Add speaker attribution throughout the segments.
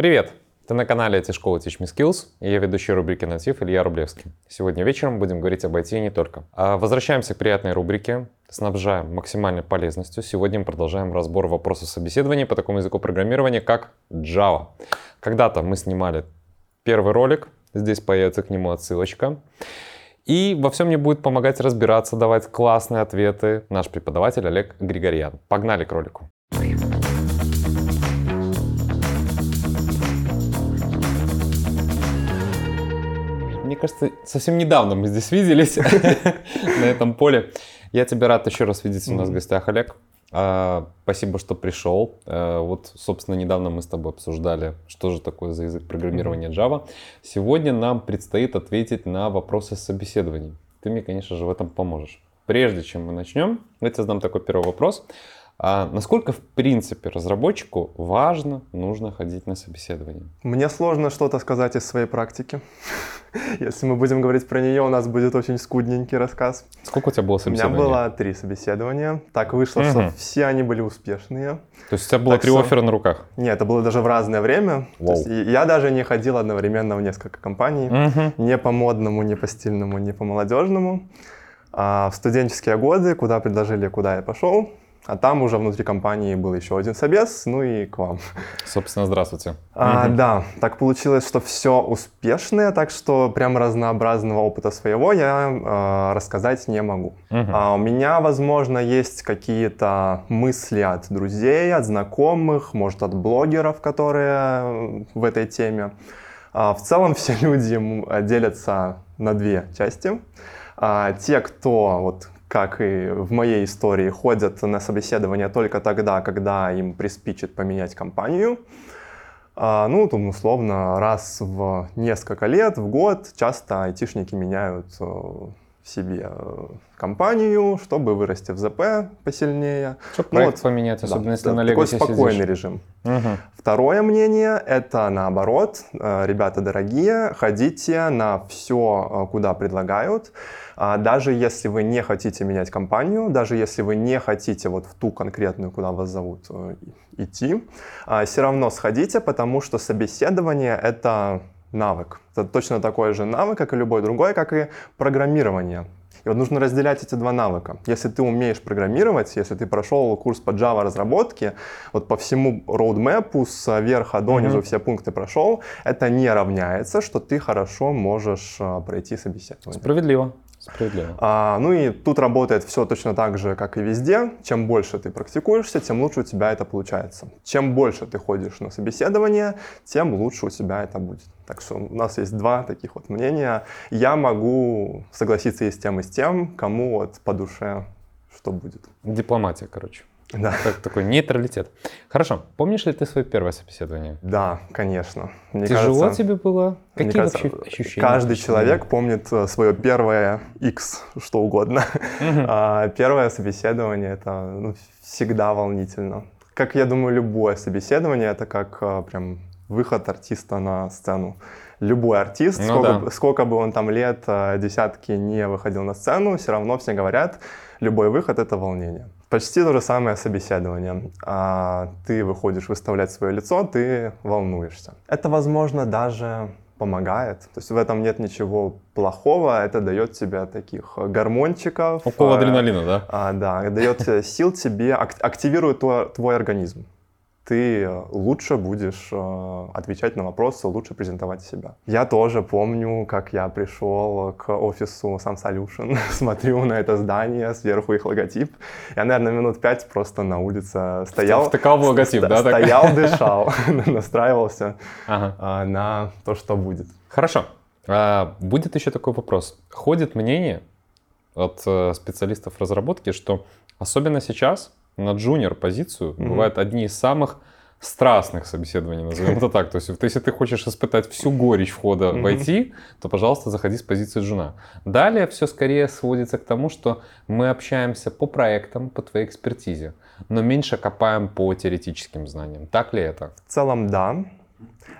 Speaker 1: Привет! Ты на канале IT-школы Teach Me Skills, и я ведущий рубрики «Натив» Илья Рублевский. Сегодня вечером будем говорить об IT и не только. А возвращаемся к приятной рубрике, снабжаем максимальной полезностью. Сегодня мы продолжаем разбор вопросов собеседования по такому языку программирования, как Java. Когда-то мы снимали первый ролик, здесь появится к нему отсылочка. И во всем мне будет помогать разбираться, давать классные ответы наш преподаватель Олег Григорьян. Погнали к ролику. Кажется, совсем недавно мы здесь виделись на этом поле. Я тебя рад еще раз видеть у нас в гостях, Олег. А, спасибо, что пришел. А, вот, собственно, недавно мы с тобой обсуждали, что же такое за язык программирования Java. Сегодня нам предстоит ответить на вопросы собеседований. Ты мне, конечно же, в этом поможешь. Прежде чем мы начнем, я тебе задам такой первый вопрос. А насколько, в принципе, разработчику важно, нужно ходить на собеседование?
Speaker 2: Мне сложно что-то сказать из своей практики. Если мы будем говорить про нее, у нас будет очень скудненький рассказ.
Speaker 1: Сколько у тебя было собеседований?
Speaker 2: У меня было три собеседования. Так вышло, угу. что все они были успешные.
Speaker 1: То есть у тебя было так три что... оффера на руках?
Speaker 2: Нет, это было даже в разное время. Есть я даже не ходил одновременно в несколько компаний. Угу. Не по модному, не по стильному, не по молодежному. А в студенческие годы, куда предложили, куда я пошел, а там уже внутри компании был еще один собес, ну и к вам.
Speaker 1: Собственно, здравствуйте.
Speaker 2: А, угу. Да, так получилось, что все успешное, так что прям разнообразного опыта своего я э, рассказать не могу. Угу. А у меня, возможно, есть какие-то мысли от друзей, от знакомых, может, от блогеров, которые в этой теме. А в целом все люди делятся на две части. А, те, кто вот как и в моей истории, ходят на собеседование только тогда, когда им приспичит поменять компанию. А, ну, там, условно, раз в несколько лет, в год часто айтишники меняют э, себе э, компанию, чтобы вырасти в ЗП посильнее.
Speaker 1: Чтобы ну, проект вот, поменять, особенно да, если да, на Такой
Speaker 2: спокойный сидишь. режим. Угу. Второе мнение – это наоборот. Э, ребята дорогие, ходите на все, куда предлагают. А даже если вы не хотите менять компанию, даже если вы не хотите вот в ту конкретную, куда вас зовут, э, идти, а, все равно сходите, потому что собеседование — это навык. Это точно такой же навык, как и любой другой, как и программирование. И вот нужно разделять эти два навыка. Если ты умеешь программировать, если ты прошел курс по Java разработке, вот по всему роудмэпу с верха до низу mm-hmm. все пункты прошел, это не равняется, что ты хорошо можешь э, пройти собеседование.
Speaker 1: Справедливо. Справедливо.
Speaker 2: А, ну и тут работает все точно так же, как и везде. Чем больше ты практикуешься, тем лучше у тебя это получается. Чем больше ты ходишь на собеседование, тем лучше у тебя это будет. Так что у нас есть два таких вот мнения. Я могу согласиться и с тем, и с тем, кому вот по душе что будет.
Speaker 1: Дипломатия, короче. Да. Так, такой нейтралитет. Хорошо. Помнишь ли ты свое первое собеседование?
Speaker 2: Да, конечно.
Speaker 1: Мне Тяжело кажется, тебе было? Какие кажется, вообще ощущения?
Speaker 2: Каждый человек помнит э, свое первое X, что угодно. Угу. А, первое собеседование это ну, всегда волнительно. Как я думаю, любое собеседование это как а, прям выход артиста на сцену. Любой артист, ну, сколько, да. сколько бы он там лет, э, десятки не выходил на сцену, все равно все говорят, любой выход это волнение. Почти то же самое собеседование. А ты выходишь выставлять свое лицо, ты волнуешься. Это, возможно, даже помогает. То есть в этом нет ничего плохого, это дает тебе таких гормончиков.
Speaker 1: Около адреналина, да?
Speaker 2: А, да, дает сил тебе, активирует твой, твой организм ты лучше будешь э, отвечать на вопросы, лучше презентовать себя. Я тоже помню, как я пришел к офису Sam Solution, смотрю на это здание, сверху их логотип. Я, наверное, минут пять просто на улице стоял.
Speaker 1: Втыкал в логотип, да?
Speaker 2: Стоял, дышал, настраивался э, на то, что будет.
Speaker 1: Хорошо. А, будет еще такой вопрос. Ходит мнение от э, специалистов разработки, что особенно сейчас на джуниор позицию mm-hmm. бывают одни из самых страстных собеседований, назовем это так. То есть, если ты хочешь испытать всю горечь входа в IT, то, пожалуйста, заходи с позиции джуна. Далее все скорее сводится к тому, что мы общаемся по проектам, по твоей экспертизе, но меньше копаем по теоретическим знаниям. Так ли это?
Speaker 2: В целом, да.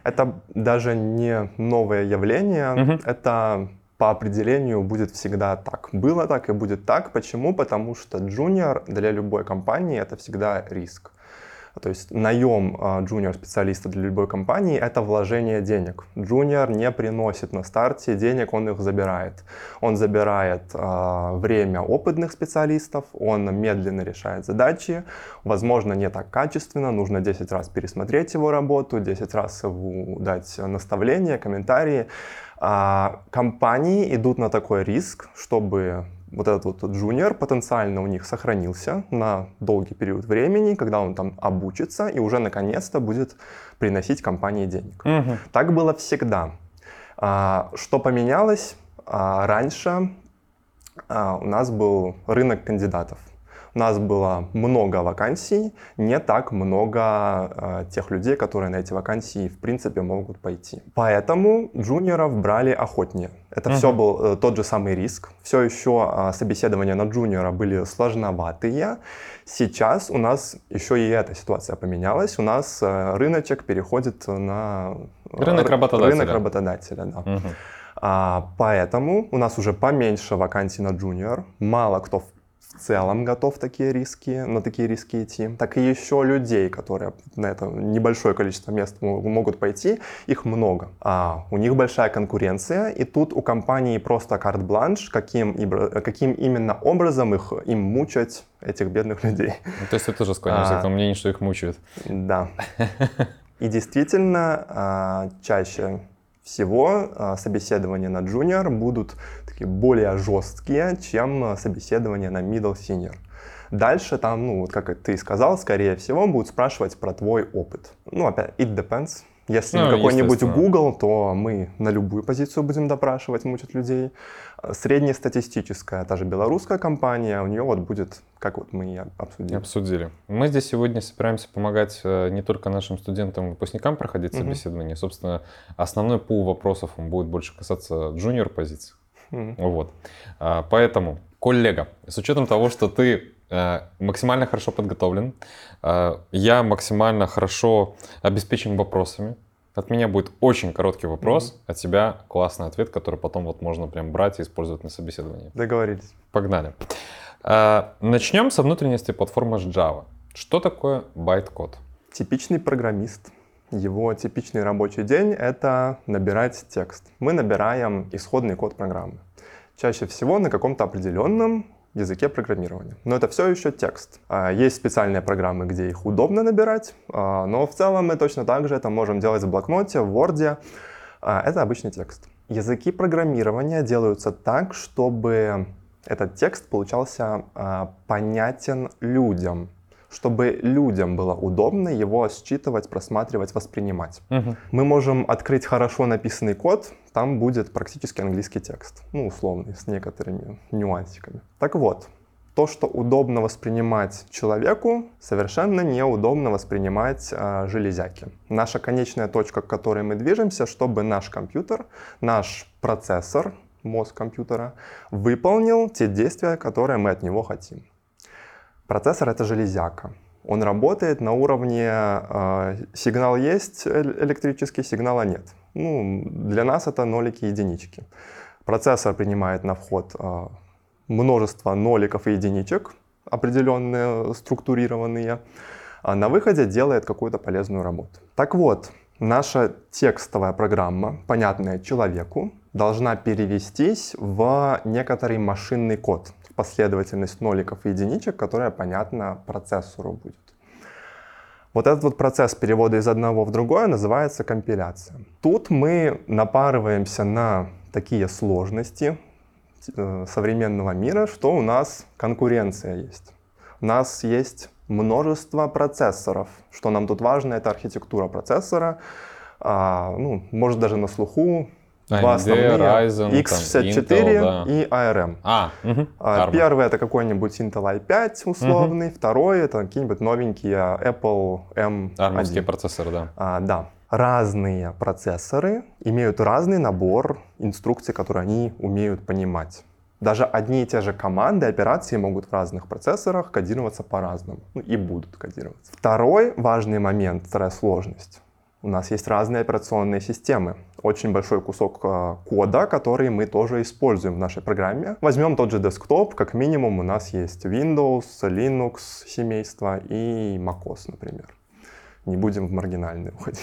Speaker 2: Это даже не новое явление, это по определению будет всегда так. Было так и будет так. Почему? Потому что junior для любой компании это всегда риск. То есть наем junior-специалиста для любой компании — это вложение денег. Junior не приносит на старте денег, он их забирает. Он забирает э, время опытных специалистов, он медленно решает задачи, возможно, не так качественно, нужно 10 раз пересмотреть его работу, 10 раз ему дать наставления, комментарии. А компании идут на такой риск, чтобы вот этот вот джуниор потенциально у них сохранился на долгий период времени, когда он там обучится и уже наконец-то будет приносить компании денег. Угу. Так было всегда. А, что поменялось? А, раньше а, у нас был рынок кандидатов у нас было много вакансий, не так много э, тех людей, которые на эти вакансии в принципе могут пойти. Поэтому джуниоров брали охотнее. Это uh-huh. все был э, тот же самый риск. Все еще э, собеседования на джуниора были сложноватые. Сейчас у нас еще и эта ситуация поменялась. У нас э, рыночек переходит на
Speaker 1: э, рынок работодателя.
Speaker 2: Рынок работодателя, да. Uh-huh. А, поэтому у нас уже поменьше вакансий на джуниор. Мало кто в в целом готов такие риски, на такие риски идти, так и еще людей, которые на это небольшое количество мест могут пойти, их много. А у них большая конкуренция, и тут у компании просто карт-бланш, каким, каким именно образом их, им мучать, этих бедных людей.
Speaker 1: Ну, то есть ты тоже склоняешься а, к тому мнению, что их мучают?
Speaker 2: Да. И действительно, а, чаще всего а, собеседования на junior будут такие более жесткие, чем а, собеседования на middle senior. Дальше там, ну, вот как ты сказал, скорее всего, будут спрашивать про твой опыт. Ну, опять, it depends. Если ну, какой-нибудь Google, то мы на любую позицию будем допрашивать, мучить людей. Среднестатистическая, та же белорусская компания, у нее вот будет, как вот мы и обсудили.
Speaker 1: Обсудили. Мы здесь сегодня собираемся помогать э, не только нашим студентам, выпускникам проходить угу. собеседование. Собственно, основной пул вопросов он будет больше касаться джуниор позиций. Угу. Вот. А, поэтому, коллега, с учетом того, что ты э, максимально хорошо подготовлен, э, я максимально хорошо обеспечен вопросами, от меня будет очень короткий вопрос, mm-hmm. от тебя классный ответ, который потом вот можно прям брать и использовать на собеседовании.
Speaker 2: Договорились.
Speaker 1: Погнали. А, начнем со внутренности платформы Java. Что такое байткод?
Speaker 2: Типичный программист. Его типичный рабочий день — это набирать текст. Мы набираем исходный код программы. Чаще всего на каком-то определенном языке программирования. Но это все еще текст. А, есть специальные программы, где их удобно набирать, а, но в целом мы точно так же это можем делать в блокноте, в Word. А, это обычный текст. Языки программирования делаются так, чтобы этот текст получался понятен людям чтобы людям было удобно его считывать, просматривать, воспринимать. Угу. Мы можем открыть хорошо написанный код, там будет практически английский текст, ну, условный, с некоторыми нюансиками. Так вот, то, что удобно воспринимать человеку, совершенно неудобно воспринимать э, железяки. Наша конечная точка, к которой мы движемся, чтобы наш компьютер, наш процессор, мозг компьютера, выполнил те действия, которые мы от него хотим. Процессор — это железяка. Он работает на уровне э, сигнал есть электрический, сигнала нет. Ну, для нас это нолики и единички. Процессор принимает на вход э, множество ноликов и единичек, определенные, структурированные, а на выходе делает какую-то полезную работу. Так вот, наша текстовая программа, понятная человеку, должна перевестись в некоторый машинный код, последовательность ноликов и единичек, которая понятна процессору будет. Вот этот вот процесс перевода из одного в другое называется компиляция. Тут мы напарываемся на такие сложности э, современного мира, что у нас конкуренция есть. У нас есть множество процессоров. Что нам тут важно, это архитектура процессора. А, ну, может даже на слуху
Speaker 1: Два основные. Ryzen,
Speaker 2: x64 Intel, да. и ARM.
Speaker 1: А, угу.
Speaker 2: Первый это какой-нибудь Intel i5 условный, угу. второй это какие-нибудь новенькие Apple M1.
Speaker 1: Армовские процессоры, да.
Speaker 2: А, да. Разные процессоры имеют разный набор инструкций, которые они умеют понимать. Даже одни и те же команды, операции могут в разных процессорах кодироваться по-разному. Ну, и будут кодироваться. Второй важный момент, вторая сложность. У нас есть разные операционные системы. Очень большой кусок э, кода, который мы тоже используем в нашей программе. Возьмем тот же десктоп, как минимум у нас есть Windows, Linux семейство и macOS, например. Не будем в маргинальные уходить.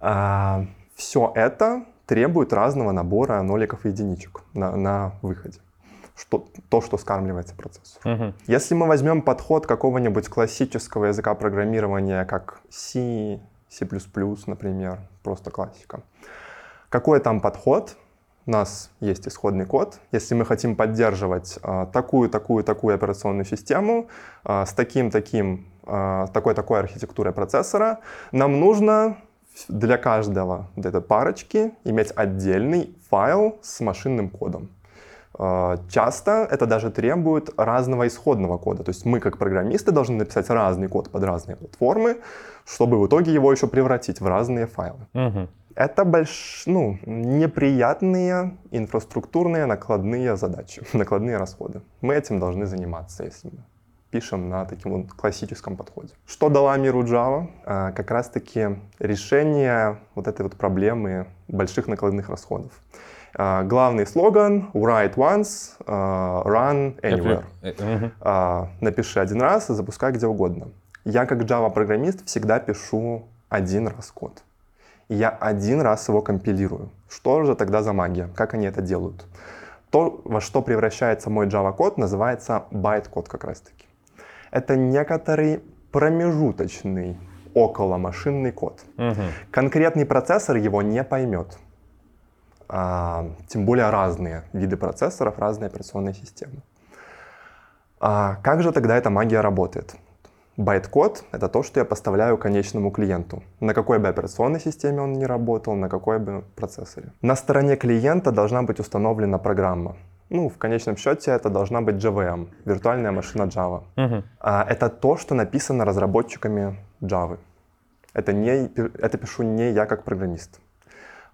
Speaker 2: А, все это требует разного набора ноликов и единичек на, на выходе. Что, то, что скармливается процессору. Uh-huh. Если мы возьмем подход какого-нибудь классического языка программирования, как C, C++, например, просто классика. Какой там подход? У нас есть исходный код. Если мы хотим поддерживать э, такую, такую, такую операционную систему э, с таким, таким, э, такой, такой архитектурой процессора, нам нужно для каждого вот этой парочки иметь отдельный файл с машинным кодом. А, часто это даже требует разного исходного кода. То есть мы, как программисты, должны написать разный код под разные платформы, чтобы в итоге его еще превратить в разные файлы. Угу. Это больш... ну, неприятные инфраструктурные накладные задачи, накладные расходы. Мы этим должны заниматься, если мы пишем на таком вот классическом подходе. Что дала миру Java? А, как раз-таки решение вот этой вот проблемы больших накладных расходов. А, главный слоган «Write once, uh, run anywhere». Uh-huh. Напиши один раз запускай где угодно. Я как Java-программист всегда пишу один раз код. И я один раз его компилирую. Что же тогда за магия? Как они это делают? То, во что превращается мой Java-код, называется байт-код как раз-таки. Это некоторый промежуточный околомашинный код. Угу. Конкретный процессор его не поймет а, тем более разные виды процессоров, разные операционные системы. А как же тогда эта магия работает? Байт-код — это то, что я поставляю конечному клиенту. На какой бы операционной системе он ни работал, на какой бы процессоре. На стороне клиента должна быть установлена программа. Ну, в конечном счете это должна быть JVM, виртуальная машина Java. Угу. А, это то, что написано разработчиками Java. Это, не, это пишу не я как программист.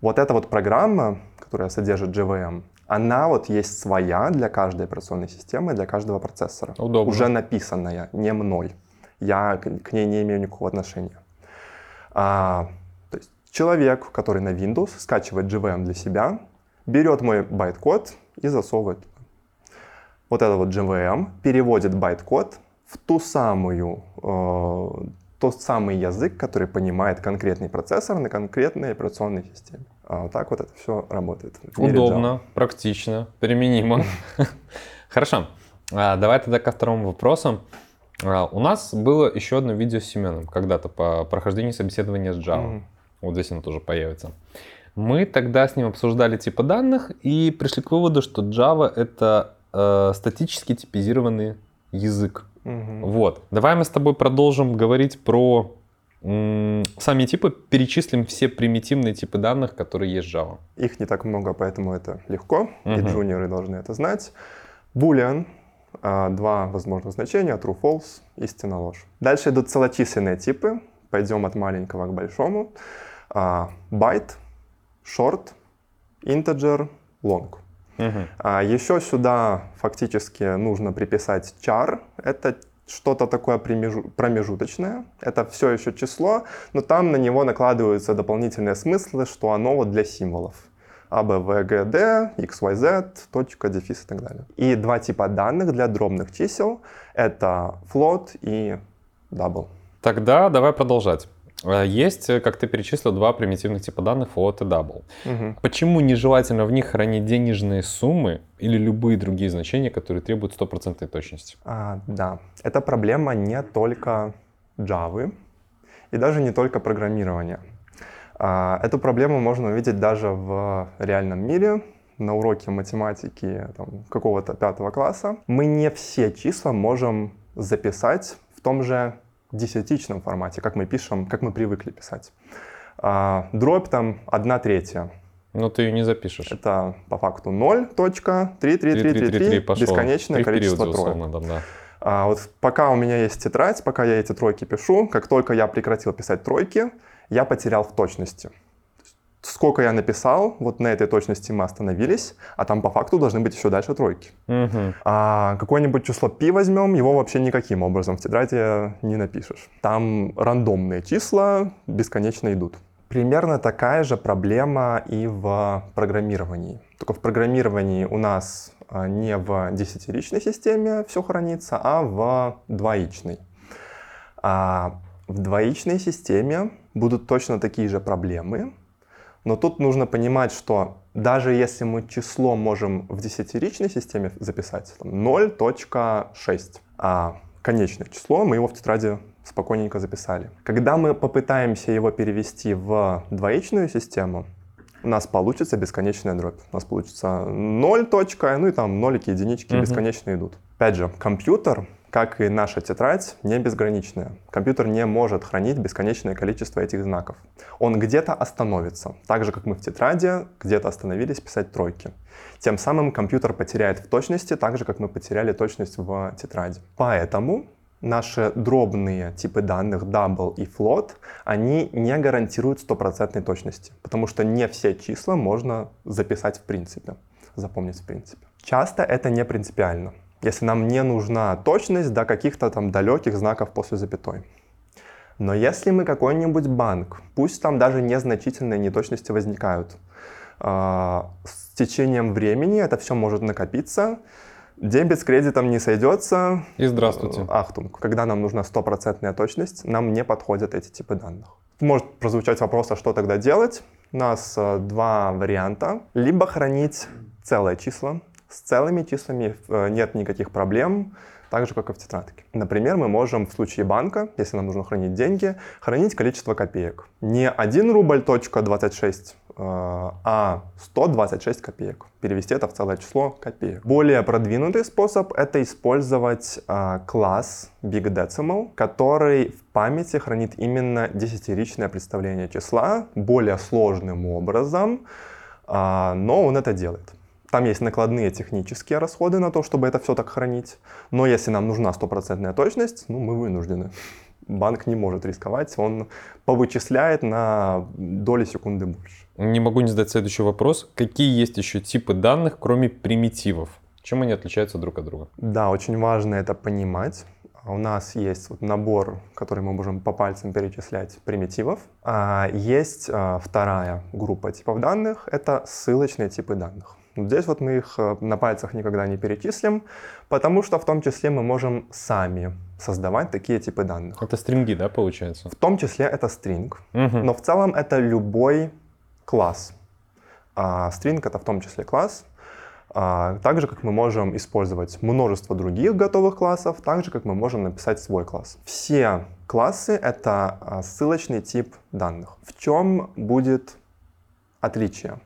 Speaker 2: Вот эта вот программа, которая содержит JVM, она вот есть своя для каждой операционной системы, для каждого процессора.
Speaker 1: Удобно.
Speaker 2: Уже написанная, не мной. Я к ней не имею никакого отношения. А, то есть человек, который на Windows скачивает JVM для себя, берет мой байт-код и засовывает. Вот этот вот JVM переводит байт-код в ту самую э, тот самый язык, который понимает конкретный процессор на конкретной операционной системе. А вот так вот это все работает.
Speaker 1: Удобно, практично, применимо. Хорошо. А, давай тогда ко второму вопросу. А, у нас было еще одно видео с Семеном когда-то по прохождению собеседования с Java. Mm-hmm. Вот здесь оно тоже появится. Мы тогда с ним обсуждали типы данных и пришли к выводу, что Java это э, статически типизированный язык. Угу. Вот. Давай мы с тобой продолжим говорить про сами типы, перечислим все примитивные типы данных, которые есть в Java.
Speaker 2: Их не так много, поэтому это легко, угу. и джуниоры должны это знать. Boolean, а, два возможных значения, true, false, истина, ложь. Дальше идут целочисленные типы, пойдем от маленького к большому. А, byte, short, integer, long. Угу. А еще сюда фактически нужно приписать char. Это что-то такое промежуточное. Это все еще число, но там на него накладываются дополнительные смыслы, что оно вот для символов. А, Б, В, Г, Д, X, Y, Z, точка, дефис и так далее. И два типа данных для дробных чисел — это float и double.
Speaker 1: Тогда давай продолжать. Э, есть, э, как ты перечислил, два примитивных типа данных float и double. Угу. Почему нежелательно в них хранить денежные суммы или любые другие значения, которые требуют стопроцентной точности?
Speaker 2: А, да, это проблема не только Java и даже не только программирования. А, эту проблему можно увидеть даже в реальном мире, на уроке математики какого-то пятого класса. Мы не все числа можем записать в том же десятичном формате, как мы пишем, как мы привыкли писать. А, дробь там 1 третья.
Speaker 1: Но ты ее не запишешь.
Speaker 2: Это по факту 0.33333, бесконечное количество троек. Да. А, вот пока у меня есть тетрадь, пока я эти тройки пишу, как только я прекратил писать тройки, я потерял в точности сколько я написал, вот на этой точности мы остановились, а там по факту должны быть еще дальше тройки. Угу. А какое-нибудь число π возьмем, его вообще никаким образом в тетради не напишешь. Там рандомные числа бесконечно идут. Примерно такая же проблема и в программировании. Только в программировании у нас а, не в десятиричной системе все хранится, а в двоичной. А В двоичной системе будут точно такие же проблемы, но тут нужно понимать, что даже если мы число можем в десятиричной системе записать, 0.6, а конечное число, мы его в тетради спокойненько записали. Когда мы попытаемся его перевести в двоичную систему, у нас получится бесконечная дробь. У нас получится 0 точка, ну и там нолики, единички угу. бесконечно идут. Опять же, компьютер как и наша тетрадь, не безграничная. Компьютер не может хранить бесконечное количество этих знаков. Он где-то остановится, так же, как мы в тетради где-то остановились писать тройки. Тем самым компьютер потеряет в точности, так же, как мы потеряли точность в тетради. Поэтому наши дробные типы данных double и float, они не гарантируют стопроцентной точности, потому что не все числа можно записать в принципе, запомнить в принципе. Часто это не принципиально если нам не нужна точность до каких-то там далеких знаков после запятой. Но если мы какой-нибудь банк, пусть там даже незначительные неточности возникают, э, с течением времени это все может накопиться, дебет с кредитом не сойдется.
Speaker 1: И здравствуйте.
Speaker 2: Ахтунг. Когда нам нужна стопроцентная точность, нам не подходят эти типы данных. Может прозвучать вопрос, а что тогда делать? У нас э, два варианта. Либо хранить целое число, с целыми числами э, нет никаких проблем, так же, как и в тетрадке. Например, мы можем в случае банка, если нам нужно хранить деньги, хранить количество копеек. Не 1 рубль точка 26, э, а 126 копеек. Перевести это в целое число копеек. Более продвинутый способ — это использовать э, класс Big Decimal, который в памяти хранит именно десятиричное представление числа более сложным образом, но он это делает. Там есть накладные технические расходы на то, чтобы это все так хранить. Но если нам нужна стопроцентная точность, ну, мы вынуждены. Банк не может рисковать, он повычисляет на доли секунды больше.
Speaker 1: Не могу не задать следующий вопрос. Какие есть еще типы данных, кроме примитивов? Чем они отличаются друг от друга?
Speaker 2: Да, очень важно это понимать. У нас есть вот набор, который мы можем по пальцам перечислять, примитивов. А есть а, вторая группа типов данных — это ссылочные типы данных. Здесь вот мы их э, на пальцах никогда не перечислим, потому что в том числе мы можем сами создавать такие типы данных.
Speaker 1: Это стринги, да, получается?
Speaker 2: В том числе это стринг, угу. но в целом это любой класс. А стринг это в том числе класс. А, так же, как мы можем использовать множество других готовых классов, так же, как мы можем написать свой класс. Все классы — это а, ссылочный тип данных. В чем будет отличие?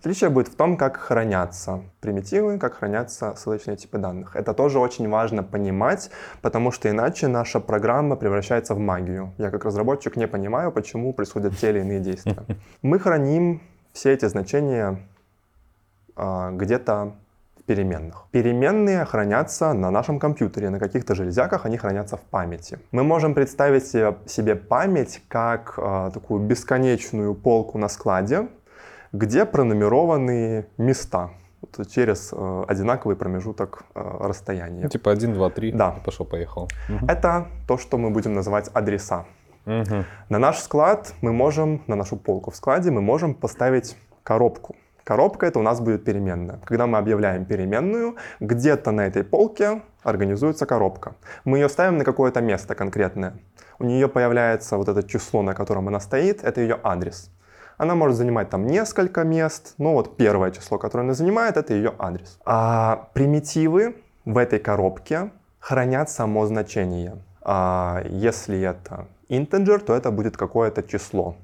Speaker 2: Отличие будет в том, как хранятся примитивы, как хранятся ссылочные типы данных. Это тоже очень важно понимать, потому что иначе наша программа превращается в магию. Я как разработчик не понимаю, почему происходят те или иные действия. Мы храним все эти значения а, где-то в переменных. Переменные хранятся на нашем компьютере, на каких-то железяках они хранятся в памяти. Мы можем представить себе память как а, такую бесконечную полку на складе, где пронумерованы места через э, одинаковый промежуток э, расстояния.
Speaker 1: Ну, типа 1, 2, 3,
Speaker 2: да.
Speaker 1: пошел-поехал.
Speaker 2: Угу. Это то, что мы будем называть адреса. Угу. На наш склад мы можем, на нашу полку в складе мы можем поставить коробку. Коробка это у нас будет переменная. Когда мы объявляем переменную, где-то на этой полке организуется коробка. Мы ее ставим на какое-то место конкретное. У нее появляется вот это число, на котором она стоит, это ее адрес. Она может занимать там несколько мест, но вот первое число, которое она занимает, это ее адрес. А примитивы в этой коробке хранят само значение. А если это integer, то это будет какое-то число.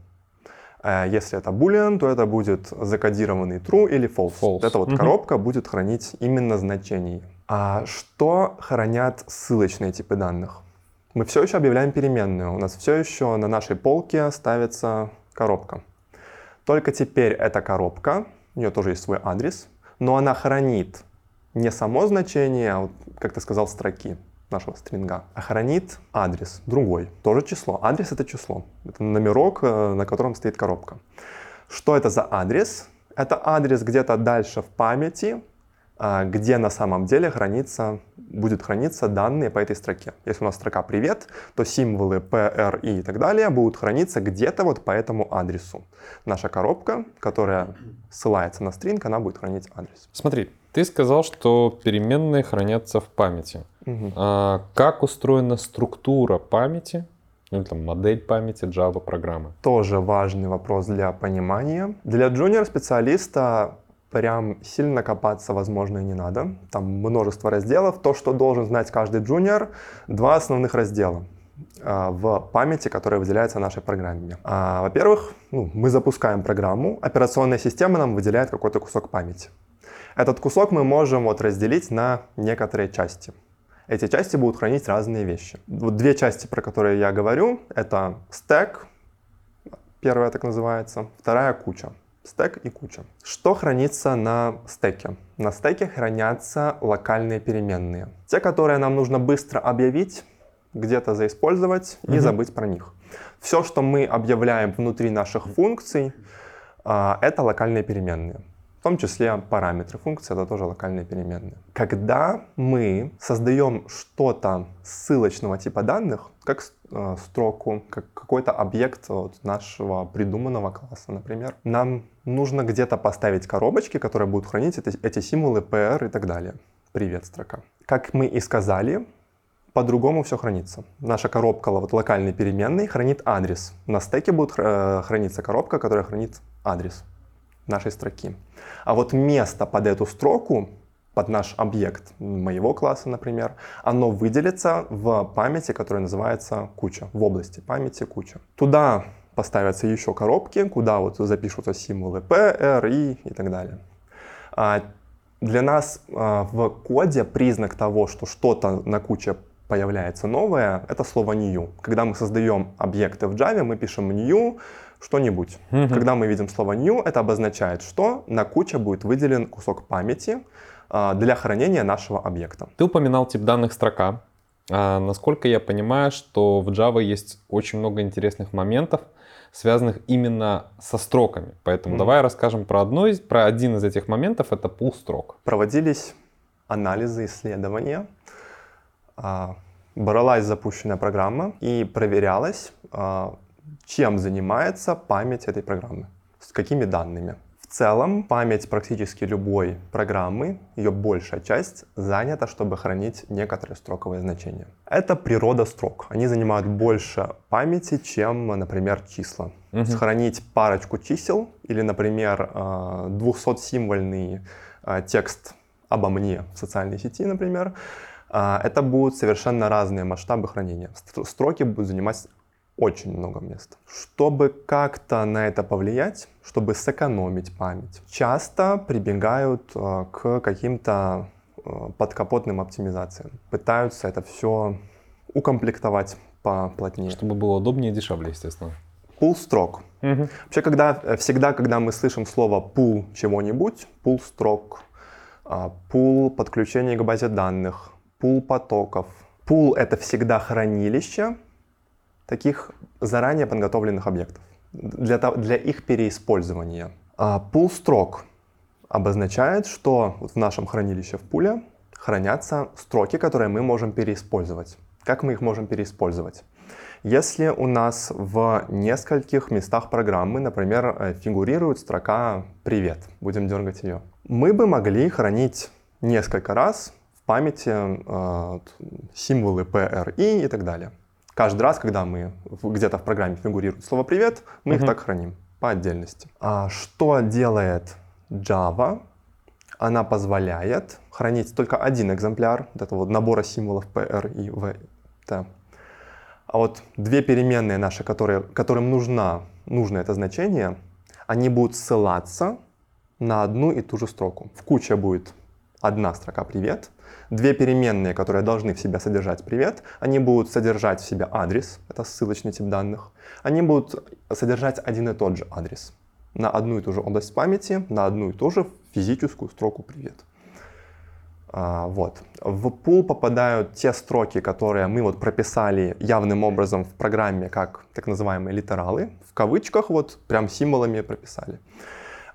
Speaker 2: А если это boolean, то это будет закодированный true или false. false. Вот эта вот угу. коробка будет хранить именно значение. А что хранят ссылочные типы данных? Мы все еще объявляем переменную. У нас все еще на нашей полке ставится коробка. Только теперь эта коробка, у нее тоже есть свой адрес, но она хранит не само значение, а, вот, как ты сказал, строки нашего стринга, а хранит адрес, другой, тоже число. Адрес это число, это номерок, э, на котором стоит коробка. Что это за адрес? Это адрес где-то дальше в памяти, где на самом деле хранится, будет храниться данные по этой строке. Если у нас строка «Привет», то символы P, R, I и так далее будут храниться где-то вот по этому адресу. Наша коробка, которая ссылается на стринг, она будет хранить адрес.
Speaker 1: Смотри, ты сказал, что переменные хранятся в памяти. Угу. А как устроена структура памяти Ну, там, модель памяти Java программы.
Speaker 2: Тоже важный вопрос для понимания. Для джуниор-специалиста прям сильно копаться, возможно, и не надо. Там множество разделов. То, что должен знать каждый джуниор, два основных раздела а, в памяти, которая выделяется нашей программе. А, во-первых, ну, мы запускаем программу, операционная система нам выделяет какой-то кусок памяти. Этот кусок мы можем вот разделить на некоторые части. Эти части будут хранить разные вещи. Вот две части, про которые я говорю, это стек, первая так называется, вторая куча. Стек и куча. Что хранится на стеке? На стеке хранятся локальные переменные. Те, которые нам нужно быстро объявить, где-то заиспользовать и угу. забыть про них. Все, что мы объявляем внутри наших функций, а, это локальные переменные. Том числе параметры функции это тоже локальные переменные. Когда мы создаем что-то ссылочного типа данных, как э, строку, как какой-то объект вот нашего придуманного класса, например, нам нужно где-то поставить коробочки, которые будут хранить эти, эти символы PR и так далее. Привет, строка. Как мы и сказали, по-другому все хранится. Наша коробка, вот локальный переменный, хранит адрес. На стеке будет э, храниться коробка, которая хранит адрес нашей строки. А вот место под эту строку, под наш объект моего класса, например, оно выделится в памяти, которая называется куча, в области памяти куча. Туда поставятся еще коробки, куда вот запишутся символы P, R, I и так далее. А для нас а, в коде признак того, что что-то на куче появляется новое, это слово new. Когда мы создаем объекты в Java, мы пишем new что-нибудь. Mm-hmm. Когда мы видим слово new, это обозначает, что на куче будет выделен кусок памяти э, для хранения нашего объекта.
Speaker 1: Ты упоминал тип данных строка. А, насколько я понимаю, что в Java есть очень много интересных моментов, связанных именно со строками. Поэтому mm-hmm. давай расскажем про, одно из, про один из этих моментов, это пул строк.
Speaker 2: Проводились анализы, исследования а, бралась запущенная программа и проверялась, а, чем занимается память этой программы, с какими данными. В целом, память практически любой программы, ее большая часть, занята, чтобы хранить некоторые строковые значения. Это природа строк. Они занимают больше памяти, чем, например, числа. Угу. Сохранить парочку чисел или, например, 200-символьный а, текст обо мне в социальной сети, например, а, это будут совершенно разные масштабы хранения. Строки будут занимать очень много места. Чтобы как-то на это повлиять, чтобы сэкономить память, часто прибегают а, к каким-то а, подкапотным оптимизациям. Пытаются это все укомплектовать поплотнее.
Speaker 1: Чтобы было удобнее и дешевле, естественно.
Speaker 2: Пул строк. Угу. Вообще, когда, э, всегда, когда мы слышим слово пул чего-нибудь, пул строк, пул подключения к базе данных, пул потоков. Пул — это всегда хранилище таких заранее подготовленных объектов для, для их переиспользования. А пул строк обозначает, что в нашем хранилище в пуле хранятся строки, которые мы можем переиспользовать. Как мы их можем переиспользовать? Если у нас в нескольких местах программы, например, э, фигурирует строка «Привет», будем дергать ее, мы бы могли хранить несколько раз памяти э, символы P, R, I и так далее. Каждый раз, когда мы где-то в программе фигурирует слово «привет», мы uh-huh. их так храним по отдельности. А что делает Java? Она позволяет хранить только один экземпляр вот этого вот набора символов P, R, I, V, T. А вот две переменные наши, которые, которым нужна, нужно это значение, они будут ссылаться на одну и ту же строку. В куче будет одна строка «привет», две переменные, которые должны в себя содержать привет, они будут содержать в себе адрес, это ссылочный тип данных, они будут содержать один и тот же адрес на одну и ту же область памяти, на одну и ту же физическую строку привет. А, вот. В пул попадают те строки, которые мы вот прописали явным образом в программе как так называемые литералы, в кавычках вот прям символами прописали.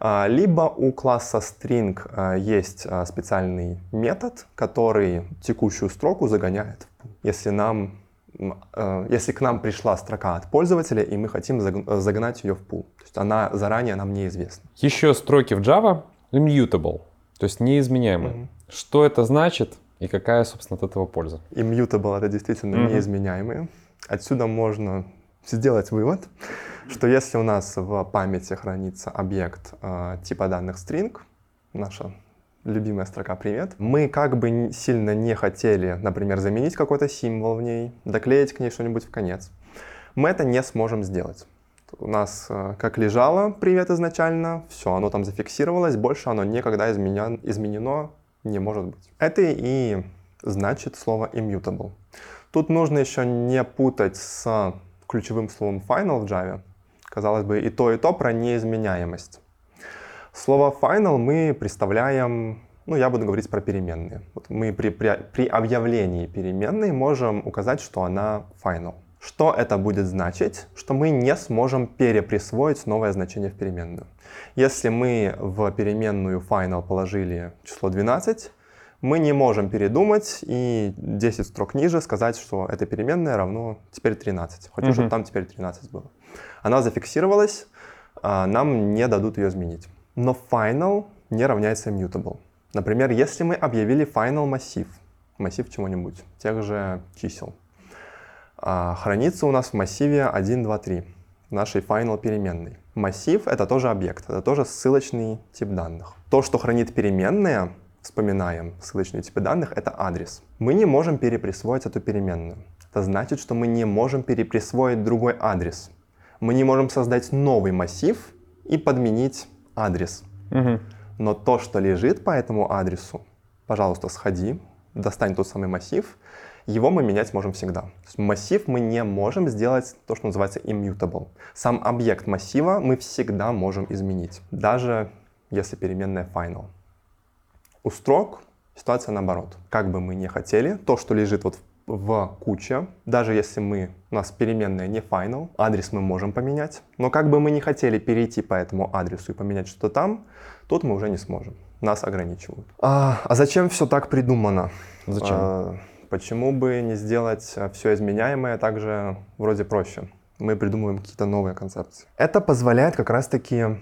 Speaker 2: А, либо у класса string а, есть а, специальный метод, который текущую строку загоняет. Если нам если к нам пришла строка от пользователя, и мы хотим загнать ее в пул. То есть она заранее нам неизвестна.
Speaker 1: Еще строки в Java immutable, то есть неизменяемые. Mm-hmm. Что это значит и какая, собственно, от этого польза?
Speaker 2: Immutable — это действительно mm-hmm. неизменяемые. Отсюда можно сделать вывод, что если у нас в памяти хранится объект э, типа данных string, наша любимая строка «Привет», мы как бы сильно не хотели, например, заменить какой-то символ в ней, доклеить к ней что-нибудь в конец, мы это не сможем сделать. У нас э, как лежало «Привет» изначально, все, оно там зафиксировалось, больше оно никогда изменя... изменено не может быть. Это и значит слово immutable. Тут нужно еще не путать с ключевым словом final в Java. Казалось бы, и то, и то про неизменяемость. Слово final мы представляем, ну, я буду говорить про переменные. Вот мы при, при, при объявлении переменной можем указать, что она final. Что это будет значить? Что мы не сможем переприсвоить новое значение в переменную. Если мы в переменную final положили число 12, мы не можем передумать и 10 строк ниже сказать, что эта переменная равно теперь 13. Хочу, mm-hmm. чтобы там теперь 13 было. Она зафиксировалась, а, нам не дадут ее изменить. Но final не равняется mutable. Например, если мы объявили final массив, массив чего-нибудь, тех же чисел, а, хранится у нас в массиве 1, 2, 3, нашей final переменной. Массив — это тоже объект, это тоже ссылочный тип данных. То, что хранит переменная, вспоминаем ссылочные типы данных, это адрес. Мы не можем переприсвоить эту переменную. Это значит, что мы не можем переприсвоить другой адрес. Мы не можем создать новый массив и подменить адрес. Угу. Но то, что лежит по этому адресу, пожалуйста, сходи, достань тот самый массив, его мы менять можем всегда. То есть массив мы не можем сделать то, что называется immutable. Сам объект массива мы всегда можем изменить, даже если переменная final. У строк ситуация наоборот. Как бы мы не хотели, то, что лежит вот в куче, даже если мы, у нас переменная не final, адрес мы можем поменять, но как бы мы не хотели перейти по этому адресу и поменять что-то там, тут мы уже не сможем. Нас ограничивают. А, а зачем все так придумано?
Speaker 1: Зачем? А,
Speaker 2: почему бы не сделать все изменяемое также вроде проще? Мы придумываем какие-то новые концепции. Это позволяет как раз-таки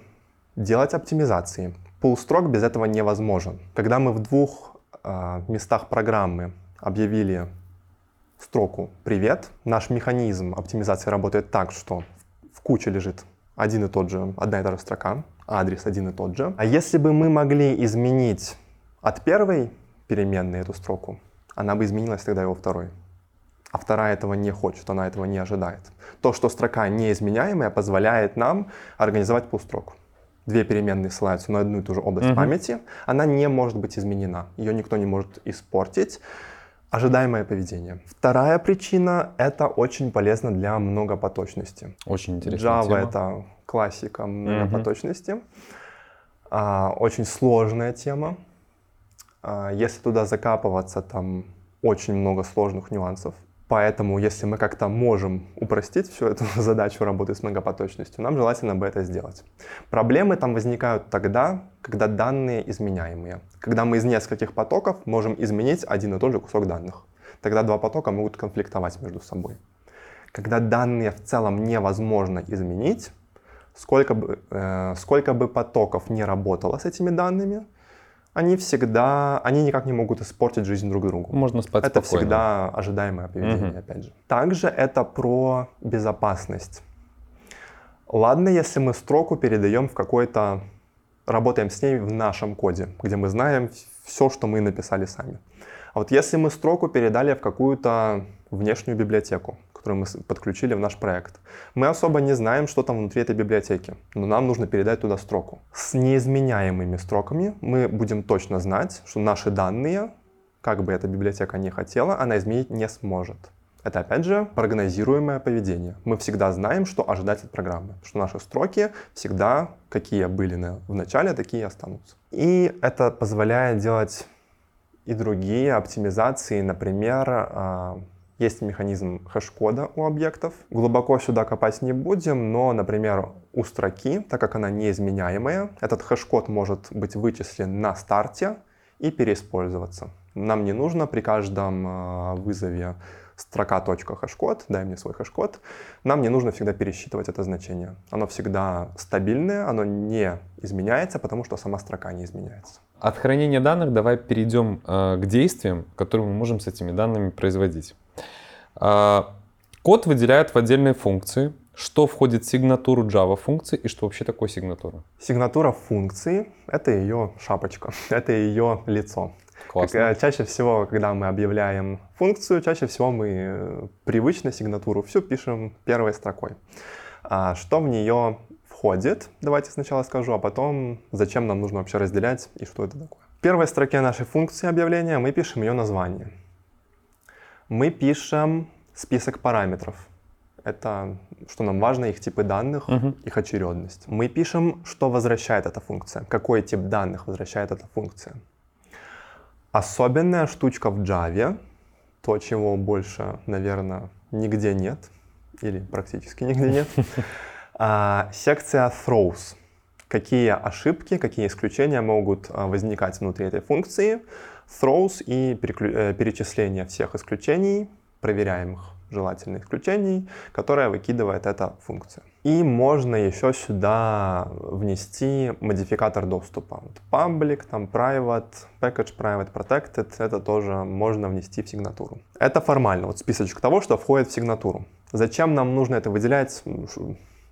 Speaker 2: делать оптимизации, Полустрок без этого невозможен. Когда мы в двух э, местах программы объявили строку «Привет», наш механизм оптимизации работает так, что в куче лежит один и тот же, одна и та же строка, адрес один и тот же. А если бы мы могли изменить от первой переменной эту строку, она бы изменилась тогда и во второй. А вторая этого не хочет, она этого не ожидает. То, что строка неизменяемая, позволяет нам организовать полстроку две переменные ссылаются на одну и ту же область mm-hmm. памяти, она не может быть изменена. Ее никто не может испортить. Ожидаемое поведение. Вторая причина — это очень полезно для многопоточности.
Speaker 1: Очень интересно.
Speaker 2: Java тема. — это классика многопоточности. Mm-hmm. А, очень сложная тема. А, если туда закапываться, там очень много сложных нюансов. Поэтому, если мы как-то можем упростить всю эту задачу работы с многопоточностью, нам желательно бы это сделать. Проблемы там возникают тогда, когда данные изменяемые. Когда мы из нескольких потоков можем изменить один и тот же кусок данных. Тогда два потока могут конфликтовать между собой. Когда данные в целом невозможно изменить, сколько бы, э, сколько бы потоков не работало с этими данными, они всегда, они никак не могут испортить жизнь друг другу.
Speaker 1: Можно спать
Speaker 2: Это
Speaker 1: спокойно.
Speaker 2: всегда ожидаемое поведение, угу. опять же. Также это про безопасность. Ладно, если мы строку передаем в какой-то, работаем с ней в нашем коде, где мы знаем все, что мы написали сами. А вот если мы строку передали в какую-то внешнюю библиотеку, которую мы подключили в наш проект. Мы особо не знаем, что там внутри этой библиотеки, но нам нужно передать туда строку. С неизменяемыми строками мы будем точно знать, что наши данные, как бы эта библиотека не хотела, она изменить не сможет. Это, опять же, прогнозируемое поведение. Мы всегда знаем, что ожидать от программы, что наши строки всегда, какие были в начале, такие и останутся. И это позволяет делать и другие оптимизации, например, а, есть механизм хэш-кода у объектов. Глубоко сюда копать не будем, но, например, у строки, так как она неизменяемая, этот хэш-код может быть вычислен на старте и переиспользоваться. Нам не нужно при каждом э, вызове строка.хэшкод, дай мне свой хэшкод, нам не нужно всегда пересчитывать это значение. Оно всегда стабильное, оно не изменяется, потому что сама строка не изменяется.
Speaker 1: От хранения данных давай перейдем э, к действиям, которые мы можем с этими данными производить. А, Код выделяют в отдельные функции. Что входит в сигнатуру Java функции и что вообще такое сигнатура?
Speaker 2: Сигнатура функции — это ее шапочка, это ее лицо.
Speaker 1: Классно.
Speaker 2: Как, э, чаще всего, когда мы объявляем функцию, чаще всего мы э, привычно сигнатуру всю пишем первой строкой. А что в нее входит, давайте сначала скажу, а потом зачем нам нужно вообще разделять и что это такое. В первой строке нашей функции объявления мы пишем ее название. Мы пишем список параметров. Это, что нам важно, их типы данных,
Speaker 1: Мгм.
Speaker 2: их очередность. Мы пишем, что возвращает эта функция, какой тип данных возвращает эта функция. Особенная штучка в Java, то, чего больше, наверное, нигде нет, или практически нигде нет, а, секция throws. Какие ошибки, какие исключения могут а, возникать внутри этой функции. Throws и э, перечисление всех исключений, проверяемых желательных исключений, которые выкидывает эта функция. И можно еще сюда внести модификатор доступа. Вот public, там private, package private, protected, это тоже можно внести в сигнатуру. Это формально, вот списочек того, что входит в сигнатуру. Зачем нам нужно это выделять?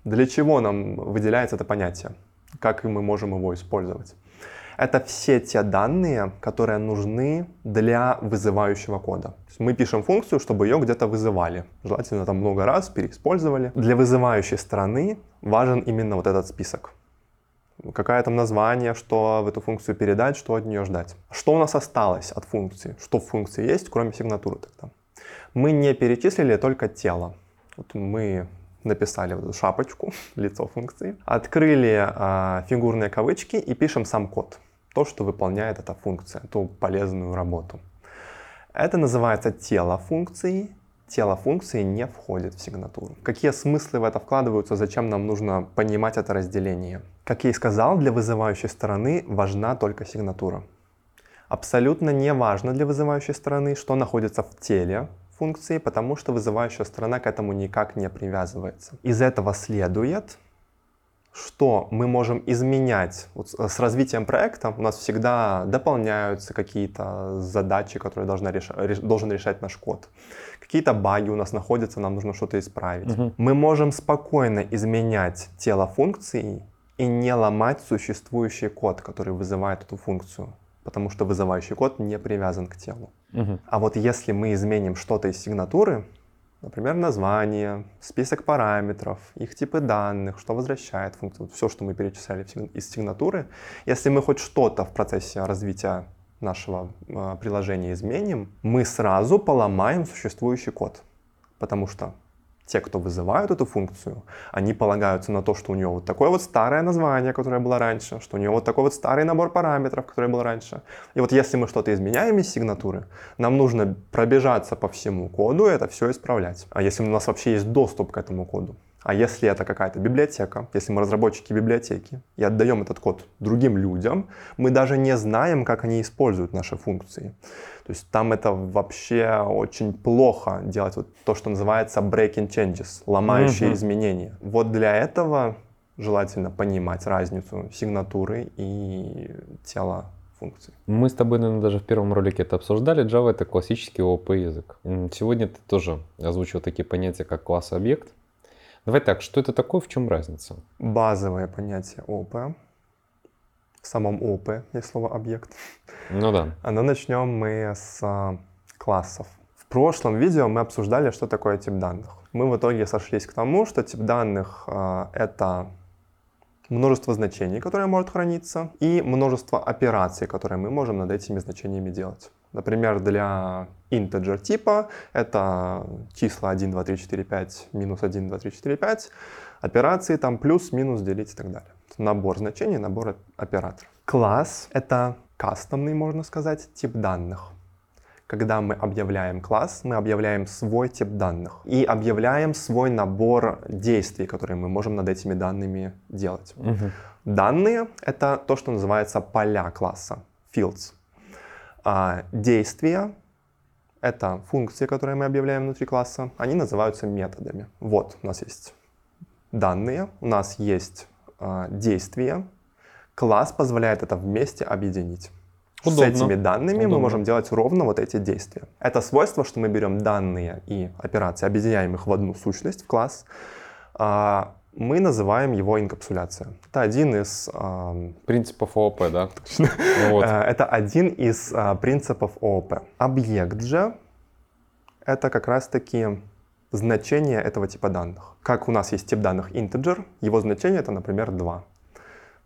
Speaker 2: Для чего нам выделяется это понятие? Как мы можем его использовать? Это все те данные, которые нужны для вызывающего кода. Мы пишем функцию, чтобы ее где-то вызывали. Желательно там много раз переиспользовали. Для вызывающей стороны важен именно вот этот список. Какое там название, что в эту функцию передать, что от нее ждать. Что у нас осталось от функции? Что в функции есть, кроме сигнатуры тогда? Мы не перечислили только тело. Вот мы написали вот эту шапочку, лицо функции, открыли а, фигурные кавычки и пишем сам код. То, что выполняет эта функция, ту полезную работу. Это называется тело функции. Тело функции не входит в сигнатуру. Какие смыслы в это вкладываются, зачем нам нужно понимать это разделение? Как я и сказал, для вызывающей стороны важна только сигнатура. Абсолютно не важно для вызывающей стороны, что находится в теле функции, потому что вызывающая сторона к этому никак не привязывается. Из этого следует, что мы можем изменять. Вот с с развитием проекта у нас всегда дополняются какие-то задачи, которые должна реш- должен решать наш код. Какие-то баги у нас находятся, нам нужно что-то исправить.
Speaker 1: Мгм.
Speaker 2: Мы можем спокойно изменять тело функции и не ломать существующий код, который вызывает эту функцию, потому что вызывающий код не привязан к телу.
Speaker 1: Мгм.
Speaker 2: А вот если мы изменим что-то из сигнатуры, например, название, список параметров, их типы данных, что возвращает функцию, вот все, что мы перечисляли из сигнатуры, если мы хоть что-то в процессе развития нашего э, приложения изменим, мы сразу поломаем существующий код. Потому что те, кто вызывают эту функцию, они полагаются на то, что у нее вот такое вот старое название, которое было раньше, что у нее вот такой вот старый набор параметров, который был раньше. И вот если мы что-то изменяем из сигнатуры, нам нужно пробежаться по всему коду и это все исправлять. А если у нас вообще есть доступ к этому коду? А если это какая-то библиотека, если мы разработчики библиотеки и отдаем этот код другим людям, мы даже не знаем, как они используют наши функции. То есть там это вообще очень плохо делать вот то, что называется breaking changes, ломающие
Speaker 1: Мгм.
Speaker 2: изменения. Вот для этого желательно понимать разницу сигнатуры и тела функций.
Speaker 1: Мы с тобой, наверное, даже в первом ролике это обсуждали. Java — это классический ООП язык. М, Сегодня ты тоже озвучил такие понятия, как класс и объект. Давай так, что это такое, в чем разница?
Speaker 2: Базовое понятие ОП. В самом ОП есть слово объект.
Speaker 1: Ну да.
Speaker 2: А ну начнем мы с а, классов. В прошлом видео мы обсуждали, что такое тип данных. Мы в итоге сошлись к тому, что тип данных а, это множество значений, которые может храниться, и множество операций, которые мы можем над этими значениями делать. Например, для integer типа это числа 1, 2, 3, 4, 5, минус 1, 2, 3, 4, 5, операции там плюс, минус, делить и так далее. Набор значений, набор операторов. Класс — это кастомный, можно сказать, тип данных. Когда мы объявляем класс, мы объявляем свой тип данных и объявляем свой набор действий, которые мы можем над этими данными делать.
Speaker 1: Мгм.
Speaker 2: Данные — это то, что называется поля класса, fields. А действия — это функции, которые мы объявляем внутри класса. Они называются методами. Вот у нас есть данные, у нас есть а, действия. Класс позволяет это вместе объединить. Удобно. С этими данными Удобно. мы можем делать ровно вот эти действия. Это свойство, что мы берем данные и операции, объединяем их в одну сущность, в класс, а, мы называем его инкапсуляция. Это один из...
Speaker 1: Э, принципов ООП, да?
Speaker 2: Точно. Ну, вот. Э, это один из э, принципов ООП. Объект же — это как раз-таки значение этого типа данных. Как у нас есть тип данных integer, его значение — это, например, 2.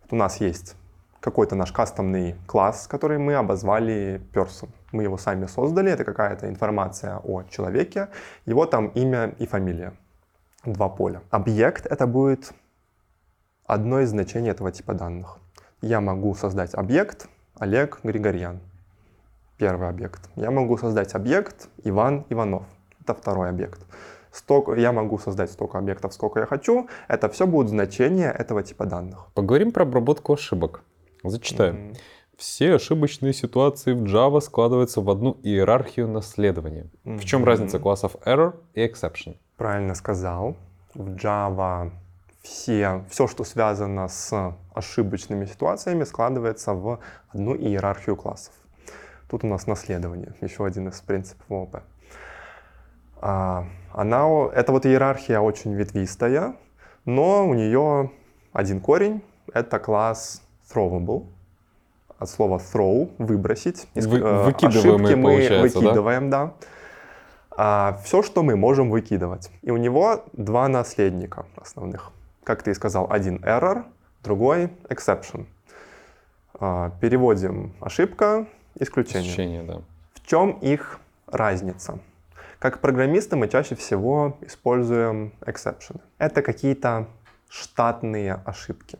Speaker 2: Вот у нас есть какой-то наш кастомный класс, который мы обозвали person. Мы его сами создали, это какая-то информация о человеке, его там имя и фамилия два поля. Объект — это будет одно из значений этого типа данных. Я могу создать объект Олег Григорьян. Первый объект. Я могу создать объект Иван Иванов. Это второй объект. Столько, я могу создать столько объектов, сколько я хочу. Это все будут значения этого типа данных.
Speaker 1: Поговорим про обработку ошибок. Зачитаем. Mm-hmm. Все ошибочные ситуации в Java складываются в одну иерархию наследования. Mm-hmm. В чем разница классов error и exception?
Speaker 2: Правильно сказал. В Java все, все, что связано с ошибочными ситуациями, складывается в одну иерархию классов. Тут у нас наследование, еще один из принципов ООП. А, она, эта вот иерархия очень ветвистая, но у нее один корень — это класс throwable. От слова throw — выбросить.
Speaker 1: Вы, э, Ошибки
Speaker 2: мы выкидываем, да. да а, все, что мы можем выкидывать. И у него два наследника основных. Как ты и сказал, один error, другой exception. А, переводим ошибка, исключение.
Speaker 1: Исключение, да.
Speaker 2: В чем их разница? Как программисты мы чаще всего используем exception. Это какие-то штатные ошибки.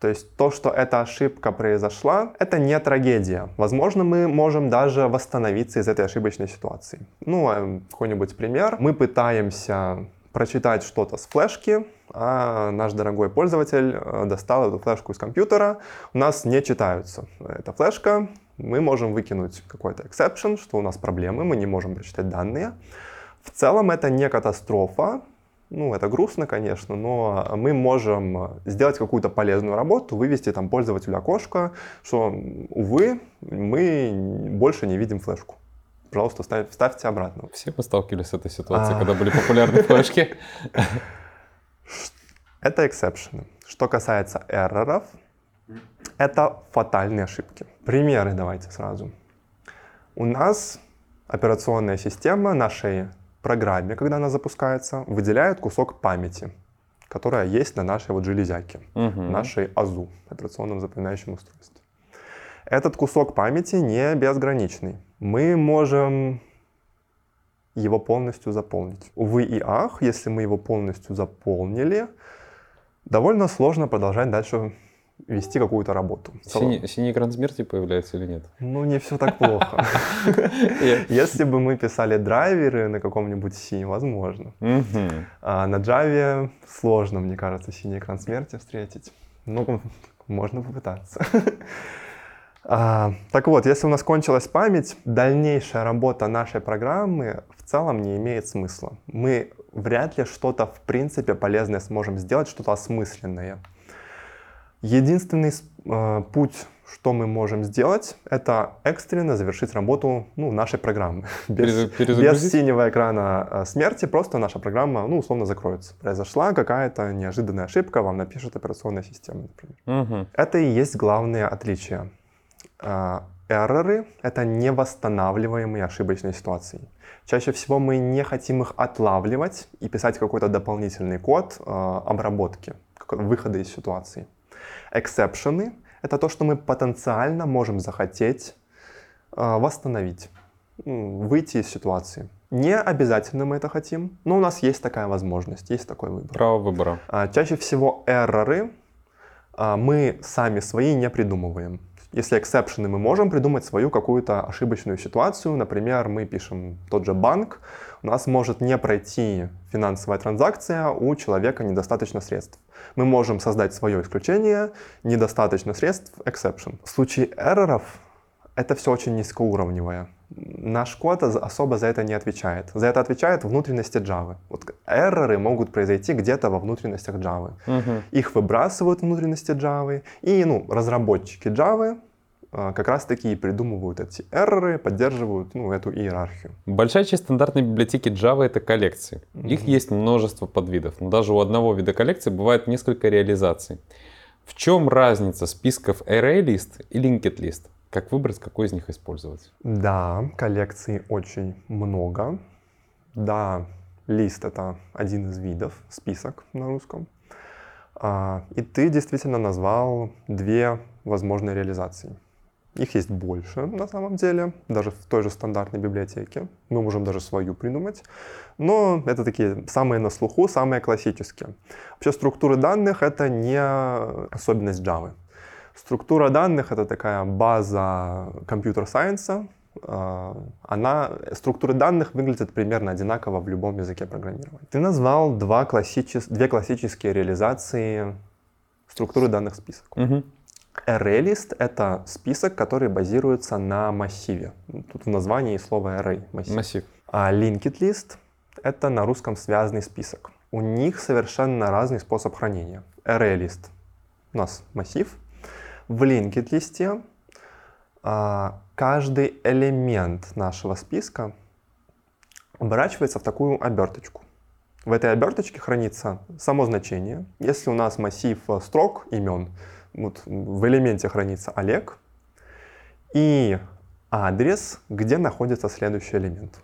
Speaker 2: То есть то, что эта ошибка произошла, это не трагедия. Возможно, мы можем даже восстановиться из этой ошибочной ситуации. Ну, а какой-нибудь пример. Мы пытаемся прочитать что-то с флешки, а наш дорогой пользователь э, достал эту флешку из компьютера. У нас не читаются эта флешка. Мы можем выкинуть какой-то exception, что у нас проблемы, мы не можем прочитать данные. В целом это не катастрофа, ну, это грустно, конечно, но мы можем сделать какую-то полезную работу, вывести там пользователю окошко, что, увы, мы больше не видим флешку. Пожалуйста, ставь, ставьте обратно.
Speaker 1: Все мы сталкивались с этой ситуацией, а... когда были популярны флешки.
Speaker 2: Это эксепшены. Что касается эрроров, это фатальные ошибки. Примеры давайте сразу. У нас операционная система нашей программе, когда она запускается, выделяет кусок памяти, которая есть на нашей вот железяке, угу. нашей АЗУ, операционном запоминающем устройстве. Этот кусок памяти не безграничный. Мы можем его полностью заполнить. Увы и ах, если мы его полностью заполнили, довольно сложно продолжать дальше вести какую-то работу.
Speaker 1: Синий, синий экран смерти появляется или нет?
Speaker 2: Ну, не все так плохо. Если бы мы писали драйверы на каком-нибудь C, возможно. А на Java сложно, мне кажется, синий экран смерти встретить. Ну, можно попытаться. А, так вот, если у нас кончилась память, дальнейшая работа нашей программы в целом не имеет смысла. Мы вряд ли что-то в принципе полезное сможем сделать, что-то осмысленное. Единственный э, путь, что мы можем сделать, это экстренно завершить работу ну, нашей программы. Без, без синего экрана э, смерти просто наша программа, ну, условно, закроется. Произошла какая-то неожиданная ошибка, вам напишет операционная система, например. Угу. Это и есть главное отличие. Э, эрроры — это невосстанавливаемые ошибочные ситуации. Чаще всего мы не хотим их отлавливать и писать какой-то дополнительный код э, обработки, выхода из ситуации. Эксепшены — это то, что мы потенциально можем захотеть э, восстановить, выйти из ситуации. Не обязательно мы это хотим, но у нас есть такая возможность, есть такой выбор.
Speaker 1: Право выбора.
Speaker 2: А, чаще всего эрроры а, мы сами свои не придумываем. Если эксепшены мы можем придумать свою какую-то ошибочную ситуацию, например, мы пишем тот же банк, у нас может не пройти финансовая транзакция, у человека недостаточно средств. Мы можем создать свое исключение, недостаточно средств, exception. В случае эрроров это все очень низкоуровневое. Наш код особо за это не отвечает. За это отвечают внутренности Java. Вот эрроры могут произойти где-то во внутренностях Java. Угу. Их выбрасывают внутренности Java, и ну, разработчики Java как раз-таки и придумывают эти эрроры, поддерживают ну, эту иерархию.
Speaker 1: Большая часть стандартной библиотеки Java — это коллекции. Mm-hmm. Их есть множество подвидов, но даже у одного вида коллекции бывает несколько реализаций. В чем разница списков ArrayList и LinkedList? Как выбрать, какой из них использовать?
Speaker 2: Да, коллекций очень много. Да, лист — это один из видов, список на русском. А, и ты действительно назвал две возможные реализации. Их есть больше на самом деле, даже в той же стандартной библиотеке. Мы можем даже свою придумать. Но это такие самые на слуху, самые классические. Вообще структуры данных — это не особенность Java. Структура данных — это такая база компьютер-сайенса. А, она, структуры данных выглядят примерно одинаково в любом языке программирования. Ты назвал два классичес, две классические реализации структуры данных список. Угу. ArrayList — это список, который базируется на массиве. Тут в названии слово array — массив.
Speaker 1: массив.
Speaker 2: А linked list — это на русском связанный список. У них совершенно разный способ хранения. ArrayList — у нас массив. В linked листе а, каждый элемент нашего списка оборачивается в такую оберточку. В этой оберточке хранится само значение. Если у нас массив строк имен, вот в элементе хранится Олег и адрес, где находится следующий элемент.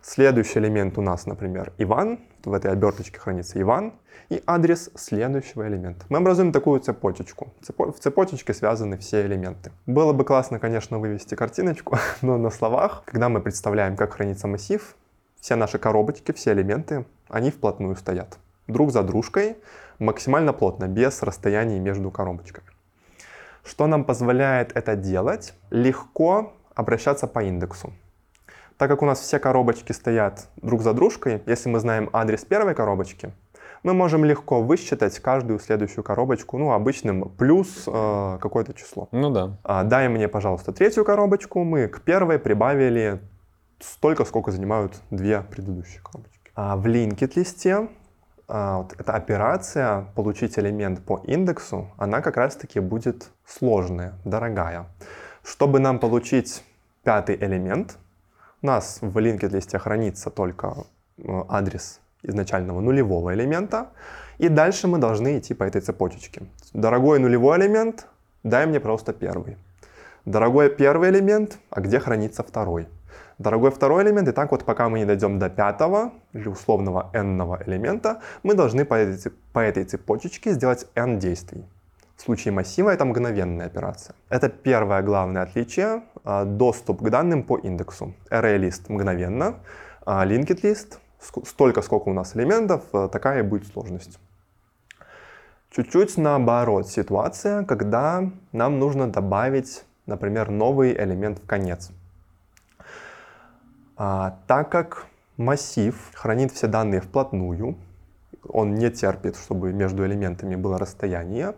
Speaker 2: Следующий элемент у нас, например, Иван, в этой оберточке хранится Иван, и адрес следующего элемента. Мы образуем такую цепочечку. В цепочечке связаны все элементы. Было бы классно, конечно, вывести картиночку, но на словах, когда мы представляем, как хранится массив, все наши коробочки, все элементы, они вплотную стоят. Друг за дружкой, максимально плотно, без расстояний между коробочками. Что нам позволяет это делать? Легко обращаться по индексу. Так как у нас все коробочки стоят друг за дружкой, если мы знаем адрес первой коробочки, мы можем легко высчитать каждую следующую коробочку, ну, обычным плюс э, какое-то число.
Speaker 1: Ну да.
Speaker 2: А, дай мне, пожалуйста, третью коробочку. Мы к первой прибавили столько, сколько занимают две предыдущие коробочки. А в linked листе а, вот эта операция получить элемент по индексу, она как раз-таки будет сложная, дорогая. Чтобы нам получить пятый элемент, у нас в linked листе хранится только э, адрес изначального нулевого элемента, и дальше мы должны идти по этой цепочечке. Дорогой нулевой элемент, дай мне просто первый. Дорогой первый элемент, а где хранится второй? Дорогой второй элемент, и так вот пока мы не дойдем до пятого или условного n элемента, мы должны по этой, по этой цепочечке сделать n действий. В случае массива это мгновенная операция. Это первое главное отличие. А, доступ к данным по индексу. ArrayList мгновенно, а linked list столько, сколько у нас элементов, а, такая и будет сложность. Чуть-чуть наоборот ситуация, когда нам нужно добавить, например, новый элемент в конец. А, так как массив хранит все данные вплотную, он не терпит, чтобы между элементами было расстояние,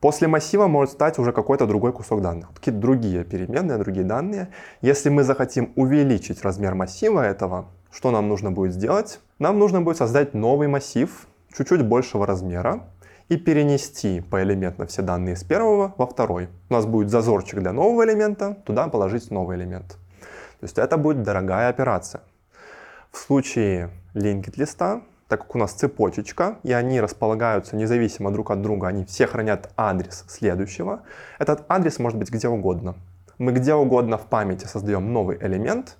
Speaker 2: после массива может стать уже какой-то другой кусок данных, какие-то другие переменные, другие данные. Если мы захотим увеличить размер массива этого, что нам нужно будет сделать? Нам нужно будет создать новый массив чуть-чуть большего размера и перенести поэлементно все данные с первого во второй. У нас будет зазорчик для нового элемента, туда положить новый элемент. Есть это будет дорогая операция. В случае linked листа, так как у нас цепочечка, и они располагаются независимо друг от друга, они все хранят адрес следующего, этот адрес может быть где угодно. Мы где угодно в памяти создаем новый элемент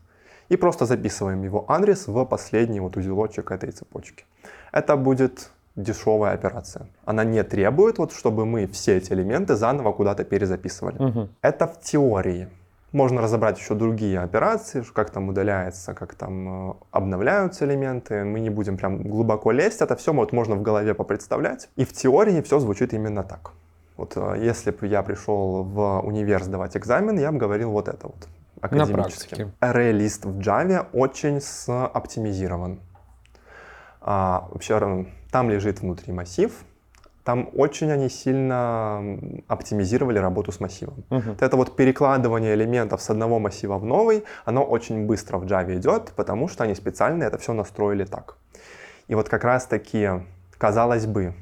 Speaker 2: и просто записываем его адрес в последний вот узелочек этой цепочки. Это будет дешевая операция. Она не требует, вот, чтобы мы все эти элементы заново куда-то перезаписывали. Угу. Это в теории. Можно разобрать еще другие операции, как там удаляется, как там э, обновляются элементы. Мы не будем прям глубоко лезть. Это все вот можно в голове попредставлять. И в теории все звучит именно так. Вот э, если бы я пришел в универ сдавать экзамен, я бы говорил вот это вот академически. ArrayList в Java очень оптимизирован. А, вообще там лежит внутри массив, там очень они сильно оптимизировали работу с массивом. Uh-huh. Это вот перекладывание элементов с одного массива в новый, оно очень быстро в Java идет, потому что они специально это все настроили так. И вот как раз таки, казалось бы,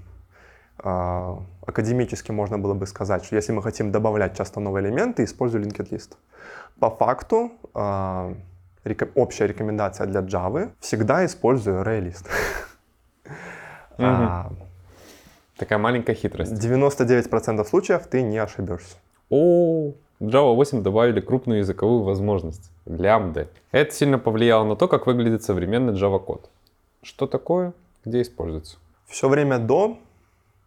Speaker 2: А, академически можно было бы сказать, что если мы хотим добавлять часто новые элементы, используем linked list. По факту а, общая рекомендация для Java всегда использую ArrayList.
Speaker 1: Такая маленькая хитрость.
Speaker 2: 99% случаев ты не ошибешься.
Speaker 1: О, Java 8 добавили крупную языковую возможность — лямбды. Это сильно повлияло на то, как выглядит современный Java код. Что такое? Где используется?
Speaker 2: Все время до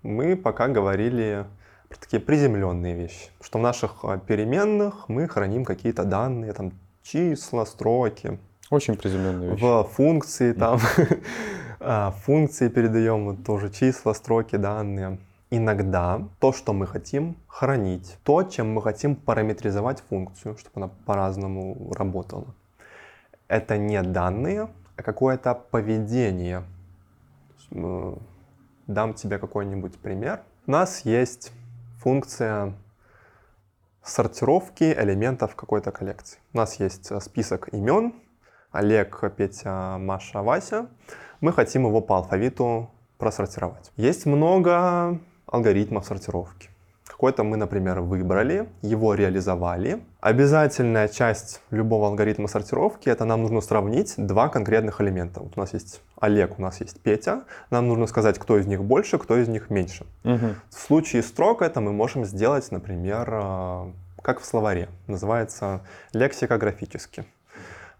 Speaker 2: мы пока говорили про такие приземленные вещи, что в наших а, переменных мы храним какие-то данные, там числа, строки.
Speaker 1: Очень приземленные вещи.
Speaker 2: В функции там, функции передаем вот тоже числа, строки, данные. Иногда то, что мы хотим хранить, то, чем мы хотим параметризовать функцию, чтобы она по-разному работала, это не данные, а какое-то поведение Дам тебе какой-нибудь пример. У нас есть функция сортировки элементов какой-то коллекции. У нас есть э, список имен, Олег, Петя, Маша, Вася. Мы хотим его по алфавиту просортировать. Есть много алгоритмов сортировки. Какой-то мы, например, выбрали, его реализовали. Обязательная часть любого алгоритма сортировки — это нам нужно сравнить два конкретных элемента. Вот у нас есть Олег, у нас есть Петя. Нам нужно сказать, кто из них больше, кто из них меньше. Угу. В случае строк это мы можем сделать, например, э, как в словаре. Называется лексикографически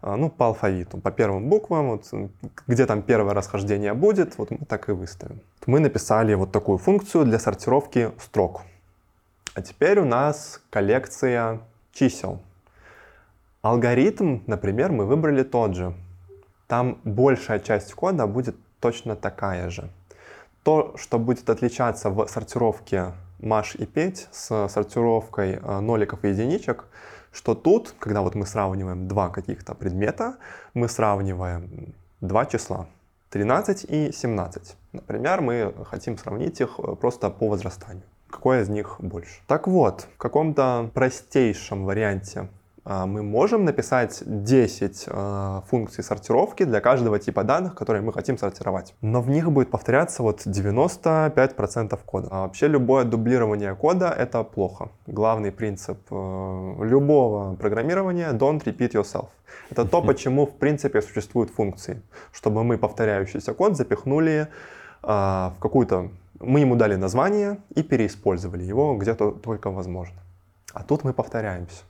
Speaker 2: ну, по алфавиту, по первым буквам, вот, где там первое расхождение будет, вот мы так и выставим. Мы написали вот такую функцию для сортировки строк. А теперь у нас коллекция чисел. Алгоритм, например, мы выбрали тот же. Там большая часть кода будет точно такая же. То, что будет отличаться в сортировке Маш и Петь с сортировкой э, ноликов и единичек, что тут, когда вот мы сравниваем два каких-то предмета, мы сравниваем два числа, 13 и 17. Например, мы хотим сравнить их э, просто по возрастанию какой из них больше. Так вот, в каком-то простейшем варианте мы можем написать 10 э, функций сортировки для каждого типа данных, которые мы хотим сортировать. Но в них будет повторяться вот 95% кода. А вообще любое дублирование кода — это плохо. Главный принцип э, любого программирования — don't repeat yourself. Это то, почему в принципе существуют функции. Чтобы мы повторяющийся код запихнули э, в какую-то мы ему дали название и переиспользовали его где-то только возможно. А тут мы повторяемся.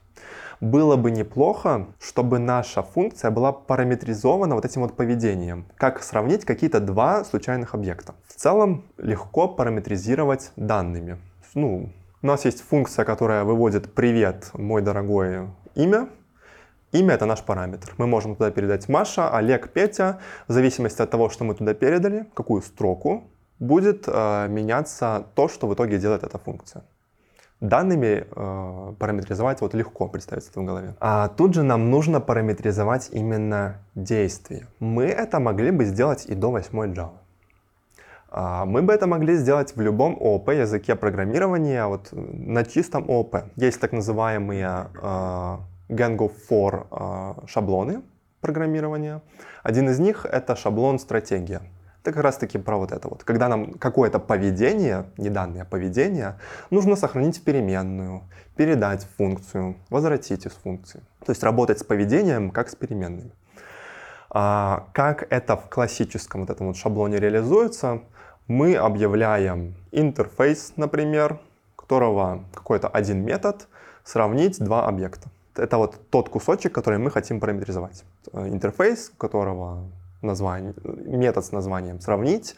Speaker 2: Было бы неплохо, чтобы наша функция была параметризована вот этим вот поведением. Как сравнить какие-то два случайных объекта. В целом легко параметризировать данными. Ну, у нас есть функция, которая выводит «Привет, мой дорогой имя», Имя — это наш параметр. Мы можем туда передать Маша, Олег, Петя. В зависимости от того, что мы туда передали, какую строку, будет э, меняться то, что в итоге делает эта функция. Данными э, параметризовать вот легко представить в голове. А тут же нам нужно параметризовать именно действие. Мы это могли бы сделать и до 8 Java. А мы бы это могли сделать в любом ООП языке программирования, вот на чистом ООП. Есть так называемые э, Django 4 э, шаблоны программирования. Один из них это шаблон стратегия. Это как раз таки про вот это вот. Когда нам какое-то поведение, не данные, а поведение, нужно сохранить в переменную, передать в функцию, возвратить из функции. То есть работать с поведением как с переменными. А как это в классическом вот этом вот шаблоне реализуется? Мы объявляем интерфейс, например, которого какой-то один метод, сравнить два объекта. Это вот тот кусочек, который мы хотим параметризовать. Интерфейс, которого название, метод с названием «сравнить»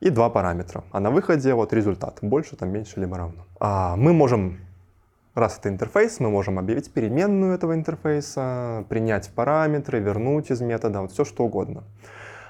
Speaker 2: и два параметра. А на выходе вот результат, больше, там, меньше, либо равно. А мы можем, раз это интерфейс, мы можем объявить переменную этого интерфейса, принять параметры, вернуть из метода, вот все что угодно.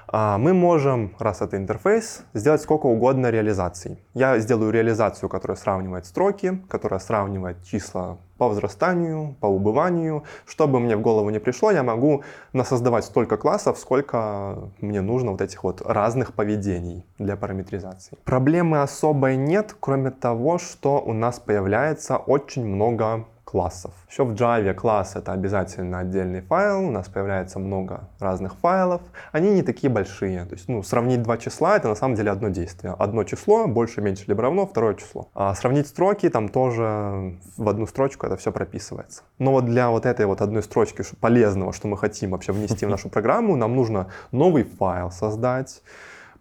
Speaker 2: А, мы можем, раз это интерфейс, сделать сколько угодно реализаций. Я сделаю реализацию, которая сравнивает строки, которая сравнивает числа по возрастанию, по убыванию. Чтобы мне в голову не пришло, я могу насоздавать столько классов, сколько мне нужно вот этих вот разных поведений для параметризации. Проблемы особой нет, кроме того, что у нас появляется очень много классов. Еще в Java класс это обязательно отдельный файл, у нас появляется много разных файлов. Они не такие большие, то есть ну, сравнить два числа это на самом деле одно действие. Одно число, больше, меньше, либо равно, второе число. А сравнить строки, там тоже в одну строчку это все прописывается. Но вот для вот этой вот одной строчки полезного, что мы хотим вообще внести в нашу программу, нам нужно новый файл создать,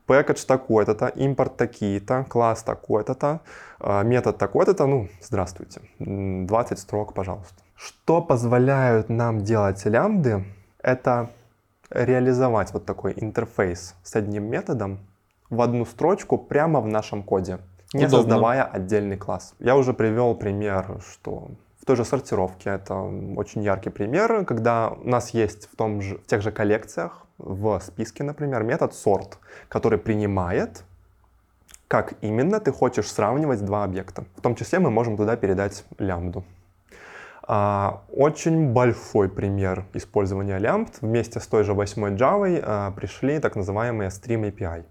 Speaker 2: package такой-то, импорт такие-то, класс такой-то, а, метод такой-то, ну, здравствуйте, 20 строк, пожалуйста. Что позволяют нам делать лямбды, это реализовать вот такой интерфейс с одним методом в одну строчку прямо в нашем коде, не Удобно. создавая отдельный класс. Я уже привел пример, что в той же сортировке это очень яркий пример, когда у нас есть в, том же, в тех же коллекциях в списке, например, метод sort, который принимает, как именно ты хочешь сравнивать два объекта. В том числе мы можем туда передать лямбду. А, очень большой пример использования лямбд. Вместе с той же 8 Java а, пришли так называемые Stream API.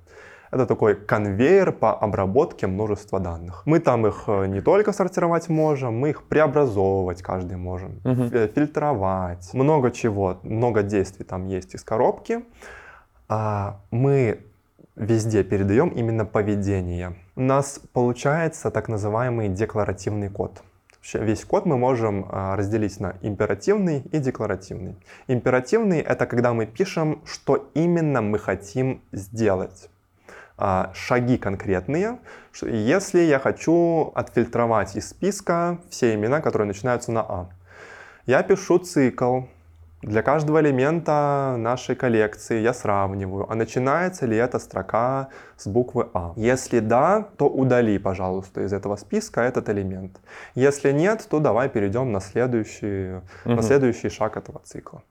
Speaker 2: Это такой конвейер по обработке множества данных. Мы там их э, не только сортировать можем, мы их преобразовывать каждый можем, угу. фильтровать, много чего, много действий там есть из коробки. А мы везде передаем именно поведение. У нас получается так называемый декларативный код. Весь код мы можем а, разделить на императивный и декларативный. Императивный — это когда мы пишем, что именно мы хотим сделать. А, шаги конкретные. Если я хочу отфильтровать из списка все имена, которые начинаются на А, я пишу цикл. Для каждого элемента нашей коллекции я сравниваю, а начинается ли эта строка с буквы А. Если да, то удали, пожалуйста, из этого списка этот элемент. Если нет, то давай перейдем на следующий, угу. на следующий шаг этого цикла.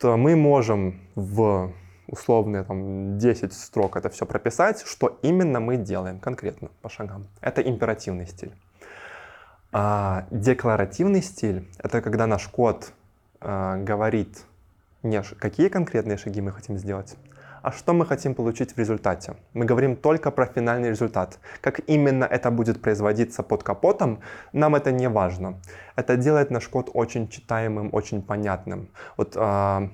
Speaker 2: То мы можем в условные там 10 строк это все прописать, что именно мы делаем конкретно по шагам. Это императивный стиль. А декларативный стиль — это когда наш код э, говорит не какие конкретные шаги мы хотим сделать, а что мы хотим получить в результате. Мы говорим только про финальный результат. Как именно это будет производиться под капотом, нам это не важно. Это делает наш код очень читаемым, очень понятным. Вот э,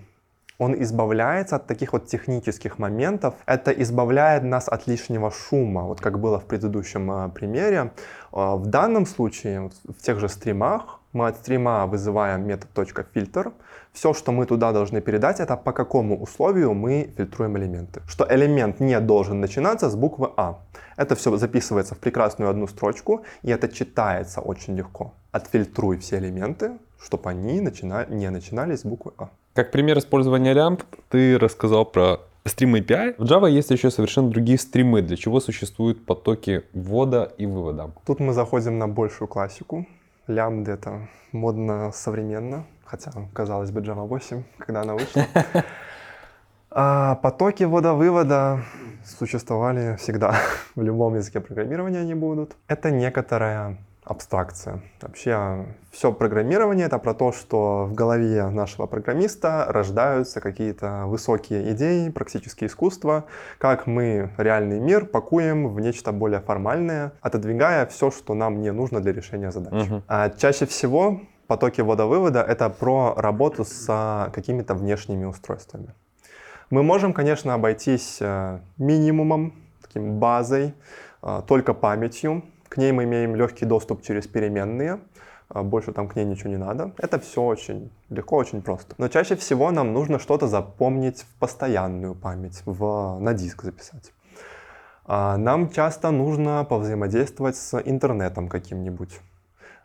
Speaker 2: он избавляется от таких вот технических моментов. Это избавляет нас от лишнего шума, вот как было в предыдущем э, примере. Э, в данном случае, в тех же стримах, мы от стрима вызываем метод .filter. Все, что мы туда должны передать, это по какому условию мы фильтруем элементы. Что элемент не должен начинаться с буквы А. Это все записывается в прекрасную одну строчку, и это читается очень легко. Отфильтруй все элементы, чтобы они начина... не начинались с буквы А.
Speaker 1: Как пример использования лямп, ты рассказал про стрим API. В Java есть еще совершенно другие стримы, для чего существуют потоки ввода и вывода.
Speaker 2: Тут мы заходим на большую классику. Лямбда — это модно современно, хотя, казалось бы, Java 8, когда она вышла. А потоки ввода-вывода существовали всегда. В любом языке программирования они будут. Это некоторая абстракция. Вообще все программирование это про то, что в голове нашего программиста рождаются какие-то высокие идеи, практические искусства, как мы реальный мир пакуем в нечто более формальное, отодвигая все, что нам не нужно для решения задач. Uh-huh. А чаще всего потоки ввода-вывода это про работу с какими-то внешними устройствами. Мы можем, конечно, обойтись э, минимумом, таким базой, э, только памятью, к ней мы имеем легкий доступ через переменные, а больше там к ней ничего не надо. Это все очень легко, очень просто. Но чаще всего нам нужно что-то запомнить в постоянную память, в, на диск записать. А нам часто нужно повзаимодействовать с интернетом каким-нибудь.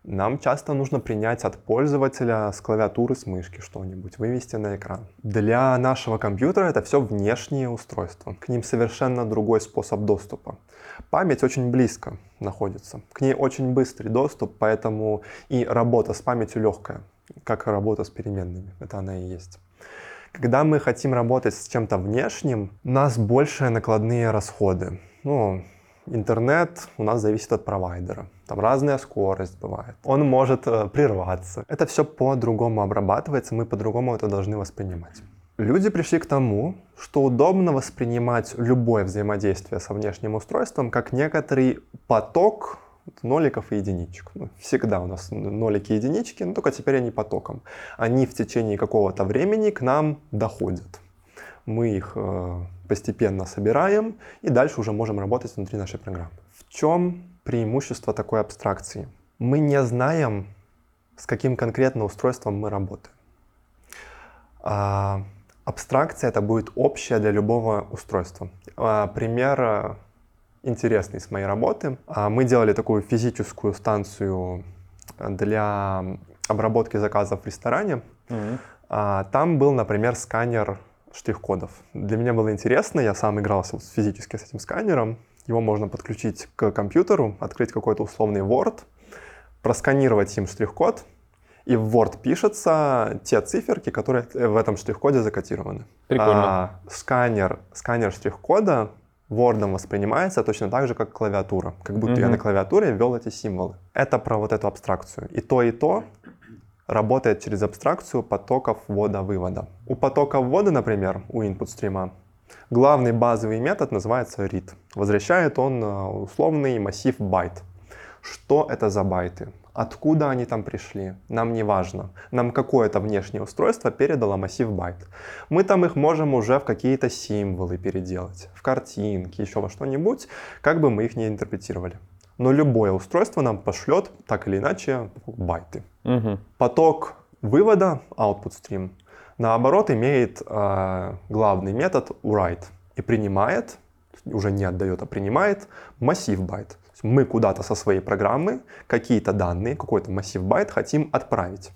Speaker 2: Нам часто нужно принять от пользователя с клавиатуры, с мышки что-нибудь, вывести на экран. Для нашего компьютера это все внешние устройства. К ним совершенно другой способ доступа. Память очень близко находится. К ней очень быстрый доступ, поэтому и работа с памятью легкая, как работа с переменными. Это она и есть. Когда мы хотим работать с чем-то внешним, у нас больше накладные расходы. Ну, интернет у нас зависит от провайдера. Там разная скорость бывает. Он может э, прерваться. Это все по-другому обрабатывается, мы по-другому это должны воспринимать. Люди пришли к тому, что удобно воспринимать любое взаимодействие со внешним устройством как некоторый поток ноликов и единичек. Ну, всегда у нас нолики и единички, но только теперь они потоком. Они в течение какого-то времени к нам доходят. Мы их э, постепенно собираем и дальше уже можем работать внутри нашей программы. В чем преимущество такой абстракции? Мы не знаем, с каким конкретно устройством мы работаем. А, абстракция это будет общая для любого устройства. А, пример э, интересный с моей работы. А, мы делали такую физическую станцию для обработки заказов в ресторане. Mm-hmm. Там был, например, сканер штрих-кодов. Для меня было интересно, я сам игрался физически с этим сканером. Его можно подключить к компьютеру, открыть какой-то условный Word, просканировать им штрих-код, и в Word пишутся те циферки, которые в этом штрих-коде закодированы.
Speaker 1: Прикольно. А,
Speaker 2: сканер, сканер штрих-кода Word воспринимается точно так же, как клавиатура. Как будто mm-hmm. я на клавиатуре ввел эти символы. Это про вот эту абстракцию. И то, и то работает через абстракцию потоков ввода-вывода. У потока ввода, например, у input stream а, главный базовый метод называется read. Возвращает он э, условный массив байт. Что это за байты? Откуда они там пришли? Нам не важно. Нам какое-то внешнее устройство передало массив байт. Мы там их можем уже в какие-то символы переделать, в картинки, еще во что-нибудь, как бы мы их не интерпретировали. Но любое устройство нам пошлет так или иначе байты. Угу. Поток вывода, output stream, наоборот, имеет э, главный метод write и принимает, уже не отдает, а принимает массив байт мы куда-то со своей программы какие-то данные, какой-то массив байт хотим отправить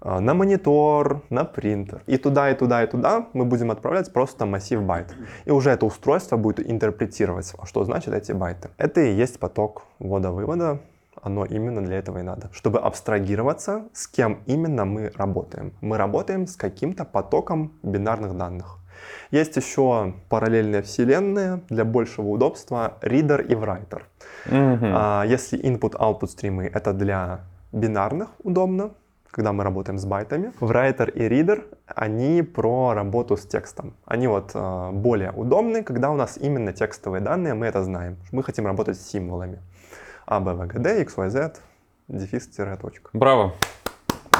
Speaker 2: на монитор, на принтер. И туда, и туда, и туда мы будем отправлять просто массив байт. И уже это устройство будет интерпретировать, что значит эти байты. Это и есть поток ввода-вывода. Оно именно для этого и надо. Чтобы абстрагироваться, с кем именно мы работаем. Мы работаем с каким-то потоком бинарных данных. Есть еще параллельные вселенные для большего удобства reader и writer. Mm-hmm. А, если input-output стримы это для бинарных удобно, когда мы работаем с байтами. Writer и Reader, они про работу с текстом. Они вот э, более удобны, когда у нас именно текстовые данные, мы это знаем. Мы хотим работать с символами. А, Б, В, Г, Д, X, Y, Z, дефис, тире, точка.
Speaker 1: Браво!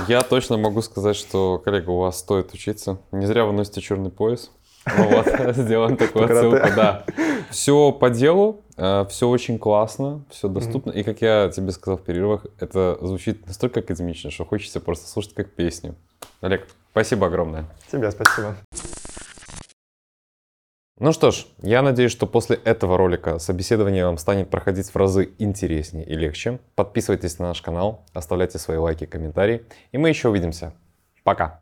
Speaker 1: Я точно могу сказать, что, коллега, у вас стоит учиться. Не зря вы носите черный пояс. Вот, сделаем такую отсылку, да. Все по делу, э, все очень классно, все доступно. И как я тебе сказал в перерывах, это звучит настолько академично, что хочется просто слушать как песню. Олег, спасибо огромное.
Speaker 2: Тебе спасибо.
Speaker 1: Ну что ж, я надеюсь, что после этого ролика собеседование вам станет проходить в разы интереснее и легче. Подписывайтесь на наш канал, оставляйте свои лайки, комментарии, и мы еще увидимся. Пока!